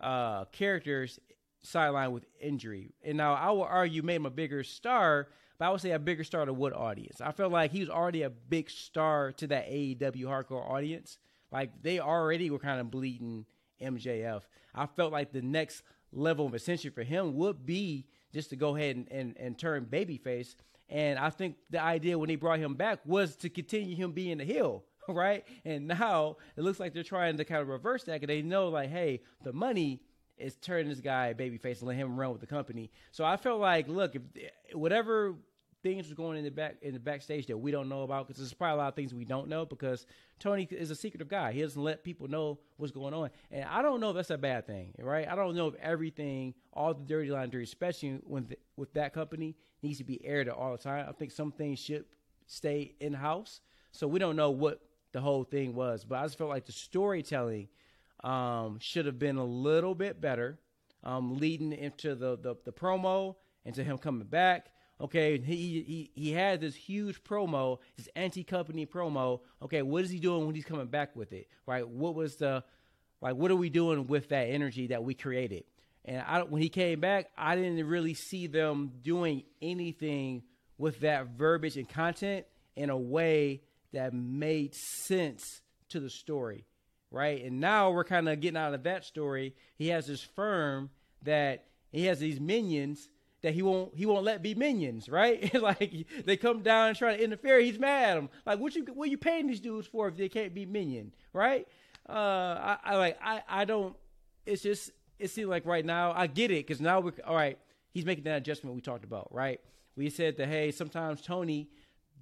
uh, characters sidelined with injury. And now I would argue made him a bigger star, but I would say a bigger star to what audience? I felt like he was already a big star to that AEW hardcore audience. Like they already were kind of bleeding MJF. I felt like the next level of ascension for him would be just to go ahead and, and, and turn babyface. And I think the idea when they brought him back was to continue him being the heel, right? And now it looks like they're trying to kind of reverse that because they know, like, hey, the money is turning this guy babyface and let him run with the company. So I felt like, look, if whatever things was going in the back in the backstage that we don't know about because there's probably a lot of things we don't know because Tony is a secretive guy. He doesn't let people know what's going on, and I don't know if that's a bad thing, right? I don't know if everything, all the dirty laundry, especially when the, with that company, needs to be aired all the time. I think some things should stay in house, so we don't know what the whole thing was. But I just felt like the storytelling um, should have been a little bit better, um, leading into the, the the promo into him coming back Okay, he he he had this huge promo, this anti-company promo. Okay, what is he doing when he's coming back with it? Right? What was the like? What are we doing with that energy that we created? And I, when he came back, I didn't really see them doing anything with that verbiage and content in a way that made sense to the story, right? And now we're kind of getting out of that story. He has this firm that he has these minions that he won't he won't let be minions, right? like they come down and try to interfere, he's mad at them. Like what you what you paying these dudes for if they can't be minion, right? Uh, I, I like I I don't. It's just it seems like right now I get it because now we're all right. He's making that adjustment we talked about, right? We said that hey, sometimes Tony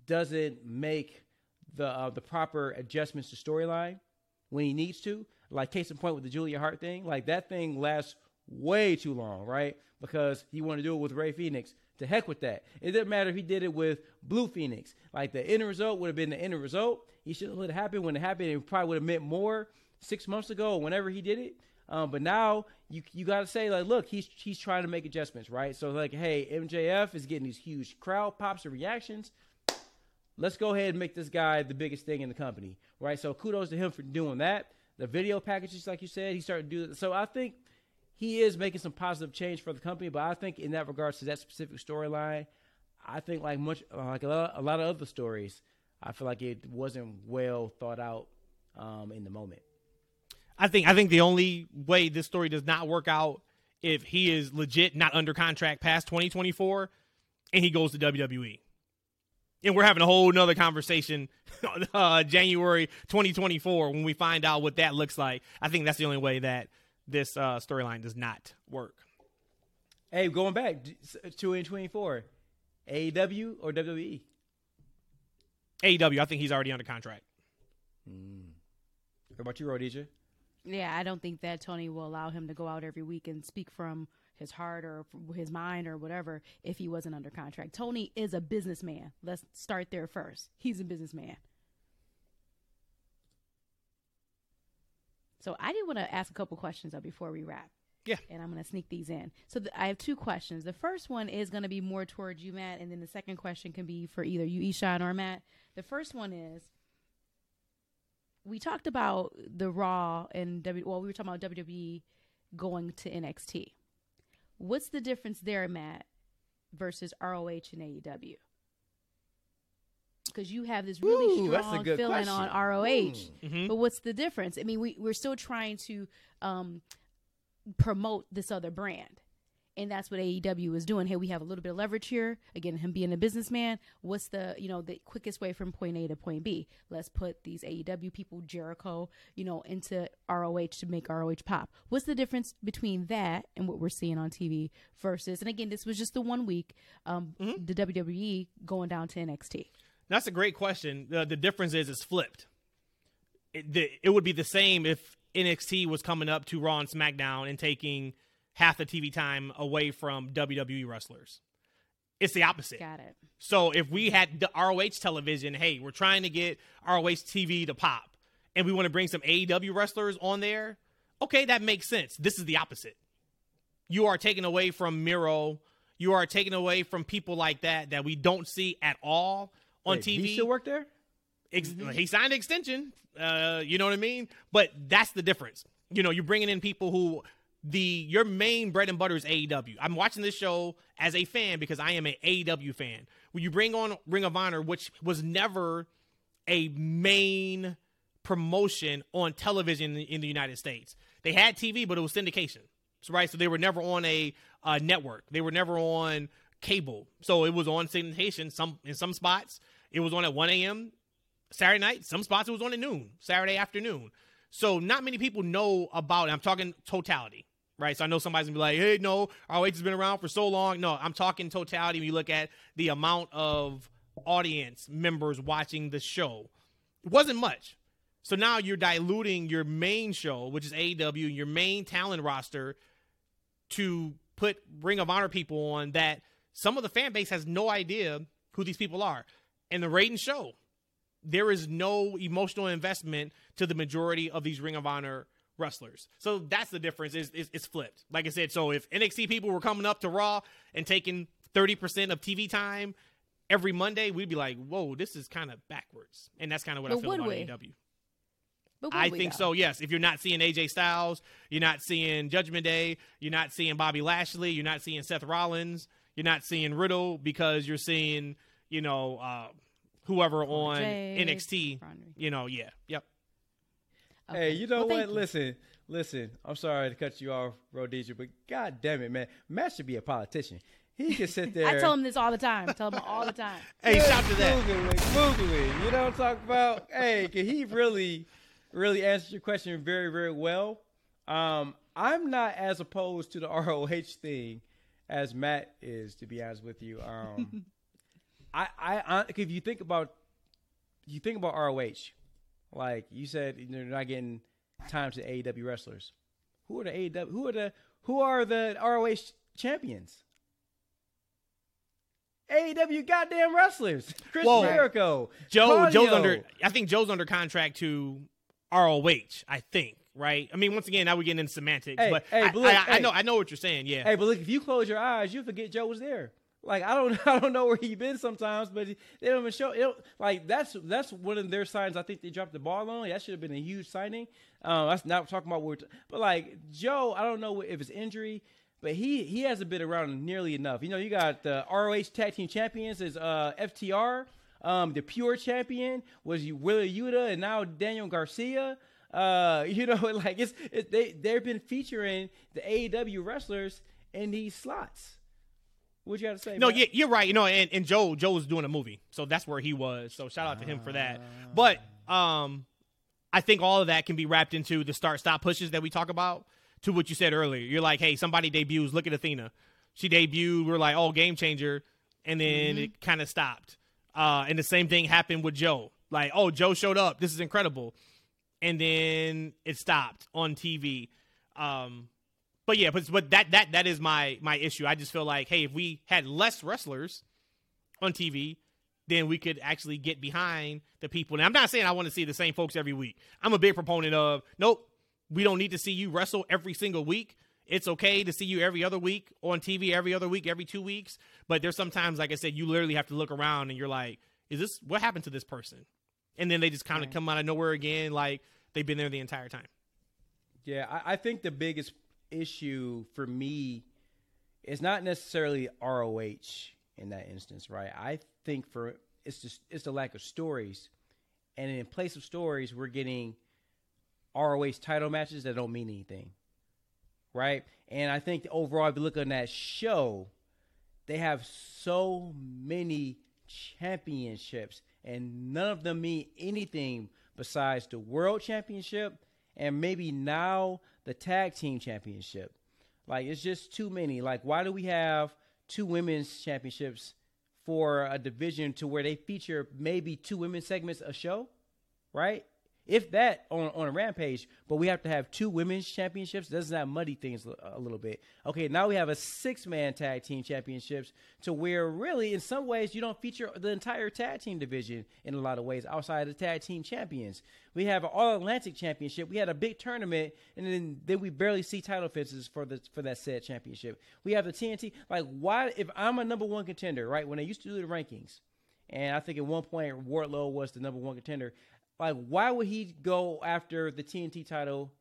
doesn't make the uh, the proper adjustments to storyline when he needs to. Like case in point with the Julia Hart thing, like that thing lasts way too long, right? Because he wanted to do it with Ray Phoenix. To heck with that. It didn't matter if he did it with Blue Phoenix. Like the end result would have been the end result. He should have let it happen when it happened. It probably would have meant more six months ago whenever he did it. Um, but now you you got to say like, look, he's he's trying to make adjustments, right? So like, hey, MJF is getting these huge crowd pops and reactions. Let's go ahead and make this guy the biggest thing in the company, right? So kudos to him for doing that. The video packages, like you said, he started to do. So I think he is making some positive change for the company. But I think in that regards to that specific storyline, I think like much like a lot, a lot of other stories, I feel like it wasn't well thought out um, in the moment. I think I think the only way this story does not work out if he is legit not under contract past 2024 and he goes to WWE. And we're having a whole nother conversation uh, January 2024 when we find out what that looks like. I think that's the only way that this uh, storyline does not work. Hey, going back to 2024, AEW or WWE? AEW. I think he's already under contract. Mm. What about you, Rhodesia? Yeah, I don't think that Tony will allow him to go out every week and speak from his heart or his mind or whatever if he wasn't under contract. Tony is a businessman. Let's start there first. He's a businessman. So I did want to ask a couple questions though before we wrap. Yeah. And I'm going to sneak these in. So th- I have two questions. The first one is going to be more towards you, Matt, and then the second question can be for either you, Eshaun, or Matt. The first one is we talked about the Raw and W. Well, we were talking about WWE going to NXT. What's the difference there, Matt, versus ROH and AEW? Because you have this really Ooh, strong feeling question. on ROH, Mhm. but what's the difference? I mean, we we're still trying to um, promote this other brand. And that's what AEW is doing. Hey, we have a little bit of leverage here. Again, him being a businessman, what's the you know the quickest way from point A to point B? Let's put these AEW people, Jericho, you know, into ROH to make ROH pop. What's the difference between that and what we're seeing on TV versus? And again, this was just the one week. Um, The WWE going down to NXT. That's a great question. The, the difference is it's flipped. It, the, it would be the same if NXT was coming up to Raw and SmackDown and taking half the TV time away from WWE wrestlers. It's the opposite. Got it. So if we had the ROH television, hey, we're trying to get ROH TV to pop, and we want to bring some AEW wrestlers on there, okay, that makes sense. This is the opposite. You are taking away from Miro. You are taking away from people like that that we don't see at all on Wait, TV. He still work there? Ex- He signed an extension. Uh, you know what I mean? But that's the difference. You know, you're bringing in people who the your main bread and butter is AEW. I'm watching this show as a fan because I am an AEW fan. When you bring on Ring of Honor, which was never a main promotion on television in, in the United States, they had TV, but it was syndication. So, right, so they were never on a uh, network. They were never on cable. So it was on syndication. Some in some spots it was on at 1 a.m. Saturday night. Some spots it was on at noon, Saturday afternoon. So not many people know about it. I'm talking totality, right? So I know somebody's gonna be like, hey, no, ROH has been around for so long. No, I'm talking totality. When you look at the amount of audience members watching the show, it wasn't much. So now you're diluting your main show, which is AEW, your main talent roster, to put Ring of Honor people on that some of the fan base has no idea who these people are. And the ratings show there is no emotional investment to the majority of these Ring of Honor wrestlers. So that's the difference. Is it's, flipped. Like I said, so if NXT people were coming up to Raw and taking thirty percent of TV time every Monday, we'd be like, "Whoa, this is kind of backwards." And that's kind of what I But feel would about we? AEW. But I think though? so. Yes, if you're not seeing AJ Styles, you're not seeing Judgment Day, you're not seeing Bobby Lashley, you're not seeing Seth Rollins, you're not seeing Riddle because you're seeing, you know, uh, whoever on Jade, NXT. Ronda. You know, yeah, yep. Okay. Hey, you know Well, thank what? Listen, listen. I'm sorry to cut you off, Rhodesia, but god damn it, man. Matt should be a politician. He can sit there. I tell him this all the time. tell him all the time. Hey, shout to that. Smoothly, smoothly. You know what I'm talking about? hey, can he really, really answer your question very, very well? Um, I'm not as opposed to the ROH thing as Matt is, to be honest with you. Um, I, I, I, if you think about, you think about ROH, like you said, they're not getting time to AEW wrestlers. Who are the AEW? Who are the who are the ROH champions? AEW goddamn wrestlers. Chris Whoa. Jericho. Joe Claudio. Joe's under I think Joe's under contract to ROH, I think, right? I mean, once again, now we're getting into semantics, Hey, but, hey, I, but look, I, I hey. know I know what you're saying, yeah. Hey, but look, if you close your eyes, you forget Joe was there. Like I don't, I don't know where he been sometimes, but they don't even show. Don't, like that's that's one of their signs. I think they dropped the ball on. That should have been a huge signing. Um, that's not talking about what, but like Joe, I don't know if it's injury, but he he hasn't been around nearly enough. You know, you got the ROH Tag Team Champions is uh, FTR. Um, the Pure Champion was Wheeler Yuta, and now Daniel Garcia. Uh, you know, like it's it, they they've been featuring the AEW wrestlers in these slots. What you got to say? No, man? yeah, you're right. You know, and, and Joe Joe was doing a movie, so that's where he was. So shout out to him for that. But um, I think all of that can be wrapped into the start stop pushes that we talk about. To what you said earlier, you're like, hey, somebody debuts. Look at Athena. She debuted. We're like, oh, game changer, and then it kind of stopped. Uh, and the same thing happened with Joe. Like, oh, Joe showed up. This is incredible, and then it stopped on TV. Um, but yeah, but, but that that that is my my issue. I just feel like, hey, if we had less wrestlers on TV, then we could actually get behind the people. And I'm not saying I want to see the same folks every week. I'm a big proponent of nope, we don't need to see you wrestle every single week. It's okay to see you every other week on TV, every other week, every two weeks. But there's sometimes, like I said, you literally have to look around and you're like, is this what happened to this person? And then they just kind of come out of nowhere again, like they've been there the entire time. Yeah, I, I think the biggest issue for me is not necessarily ROH in that instance, right? I think for it's just it's the lack of stories, and in place of stories, we're getting ROH title matches that don't mean anything, right? And I think overall, if you look on that show, they have so many championships, and none of them mean anything besides the world championship and maybe now the tag team championship. Like it's just too many. Like why do we have two women's championships for a division to where they feature maybe two women segments a show, right? If that on on a rampage, but we have to have two women's championships. Doesn't that muddy things a a little bit? Okay, now we have a six man tag team championships to where really in some ways you don't feature the entire tag team division in a lot of ways outside of the tag team champions. We have an all Atlantic championship. We had a big tournament, and then then we barely see title fences for the for that said championship. We have the TNT. Like why? If I'm a number one contender, right? When they used to do the rankings, and I think at one point Wardlow was the number one contender. Like, why would he go after the TNT title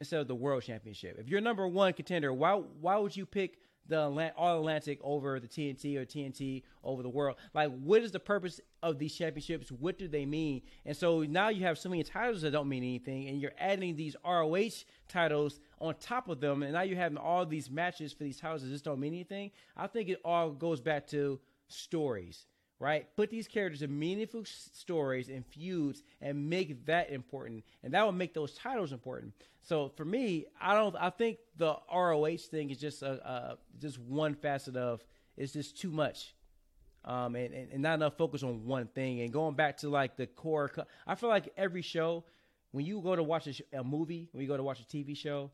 instead of the World Championship? If you're number one contender, why why would you pick the All Atlantic over the TNT or TNT over the World? Like, what is the purpose of these championships? What do they mean? And so now you have so many titles that don't mean anything, and you're adding these ROH titles on top of them, and now you're having all these matches for these titles that just don't mean anything. I think it all goes back to stories right? Put these characters in meaningful stories and feuds and make that important, and that will make those titles important. So for me, I don't. I think the ROH thing is just a, just one facet of it's just too much. Um, and, and, and not enough focus on one thing. And going back to like the core, co- I feel like every show, when you go to watch a, sh- a movie, when you go to watch a TV show,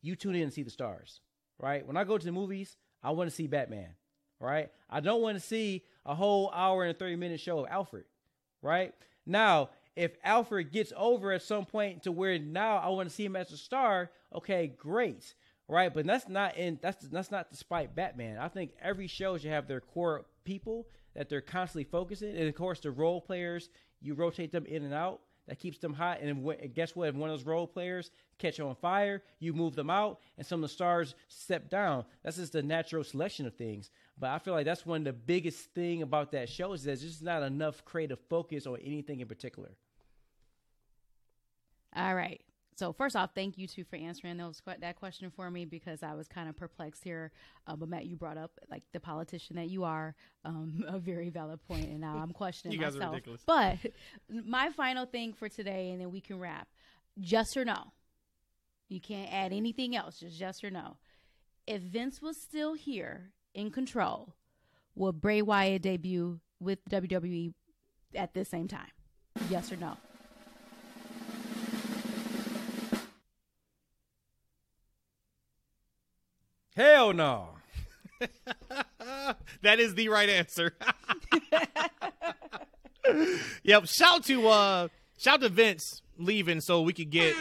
you tune in and see the stars, right? When I go to the movies, I want to see Batman, right? I don't want to see a whole hour and 30 minute show of Alfred, right? Now, if Alfred gets over at some point to where now I want to see him as a star, okay, great, right? But that's not in that's that's not despite Batman. I think every show should have their core people that they're constantly focusing, and of course the role players you rotate them in and out. That keeps them hot, and guess what? If one of those role players catch on fire, you move them out, and some of the stars step down. That's just the natural selection of things. But I feel like that's one of the biggest thing about that show is there's just not enough creative focus on anything in particular. All right. So first off, thank you two for answering those that question for me because I was kind of perplexed here. Uh, but Matt, you brought up like the politician that you are, um, a very valid point, and now I'm questioning You guys are myself. ridiculous. But my final thing for today, and then we can wrap. Just or no? You can't add anything else. Just yes or no. If Vince was still here in control, would Bray Wyatt debut with WWE at the same time? Yes or no? Hell no. that is the right answer. yep. Shout to uh shout to Vince leaving so we could get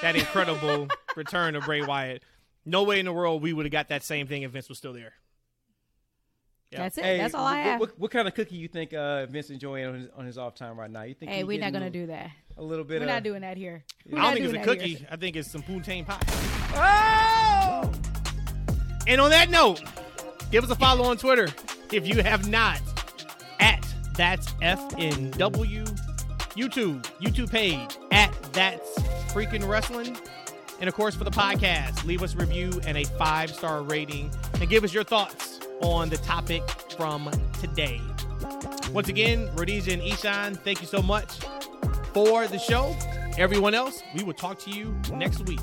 that incredible return of Bray Wyatt. No way in the world we would have got that same thing if Vince was still there. Yeah. That's it. Hey, That's all I what, have. What, what kind of cookie you think uh, Vince enjoying on his, on his off time right now? You think? hey, we're not gonna do that. a little bit. We're of, not doing that here. We're I don't think it's a cookie. here. I think it's some poutine pie. Oh! And on that note, give us a follow on Twitter if you have not. At that's FNW. YouTube, YouTube page at that's freaking wrestling. And of course, for the podcast, leave us a review and a five star rating and give us your thoughts on the topic from today. Once again, Rhodesia and Eshaun, thank you so much for the show. Everyone else, we will talk to you next week.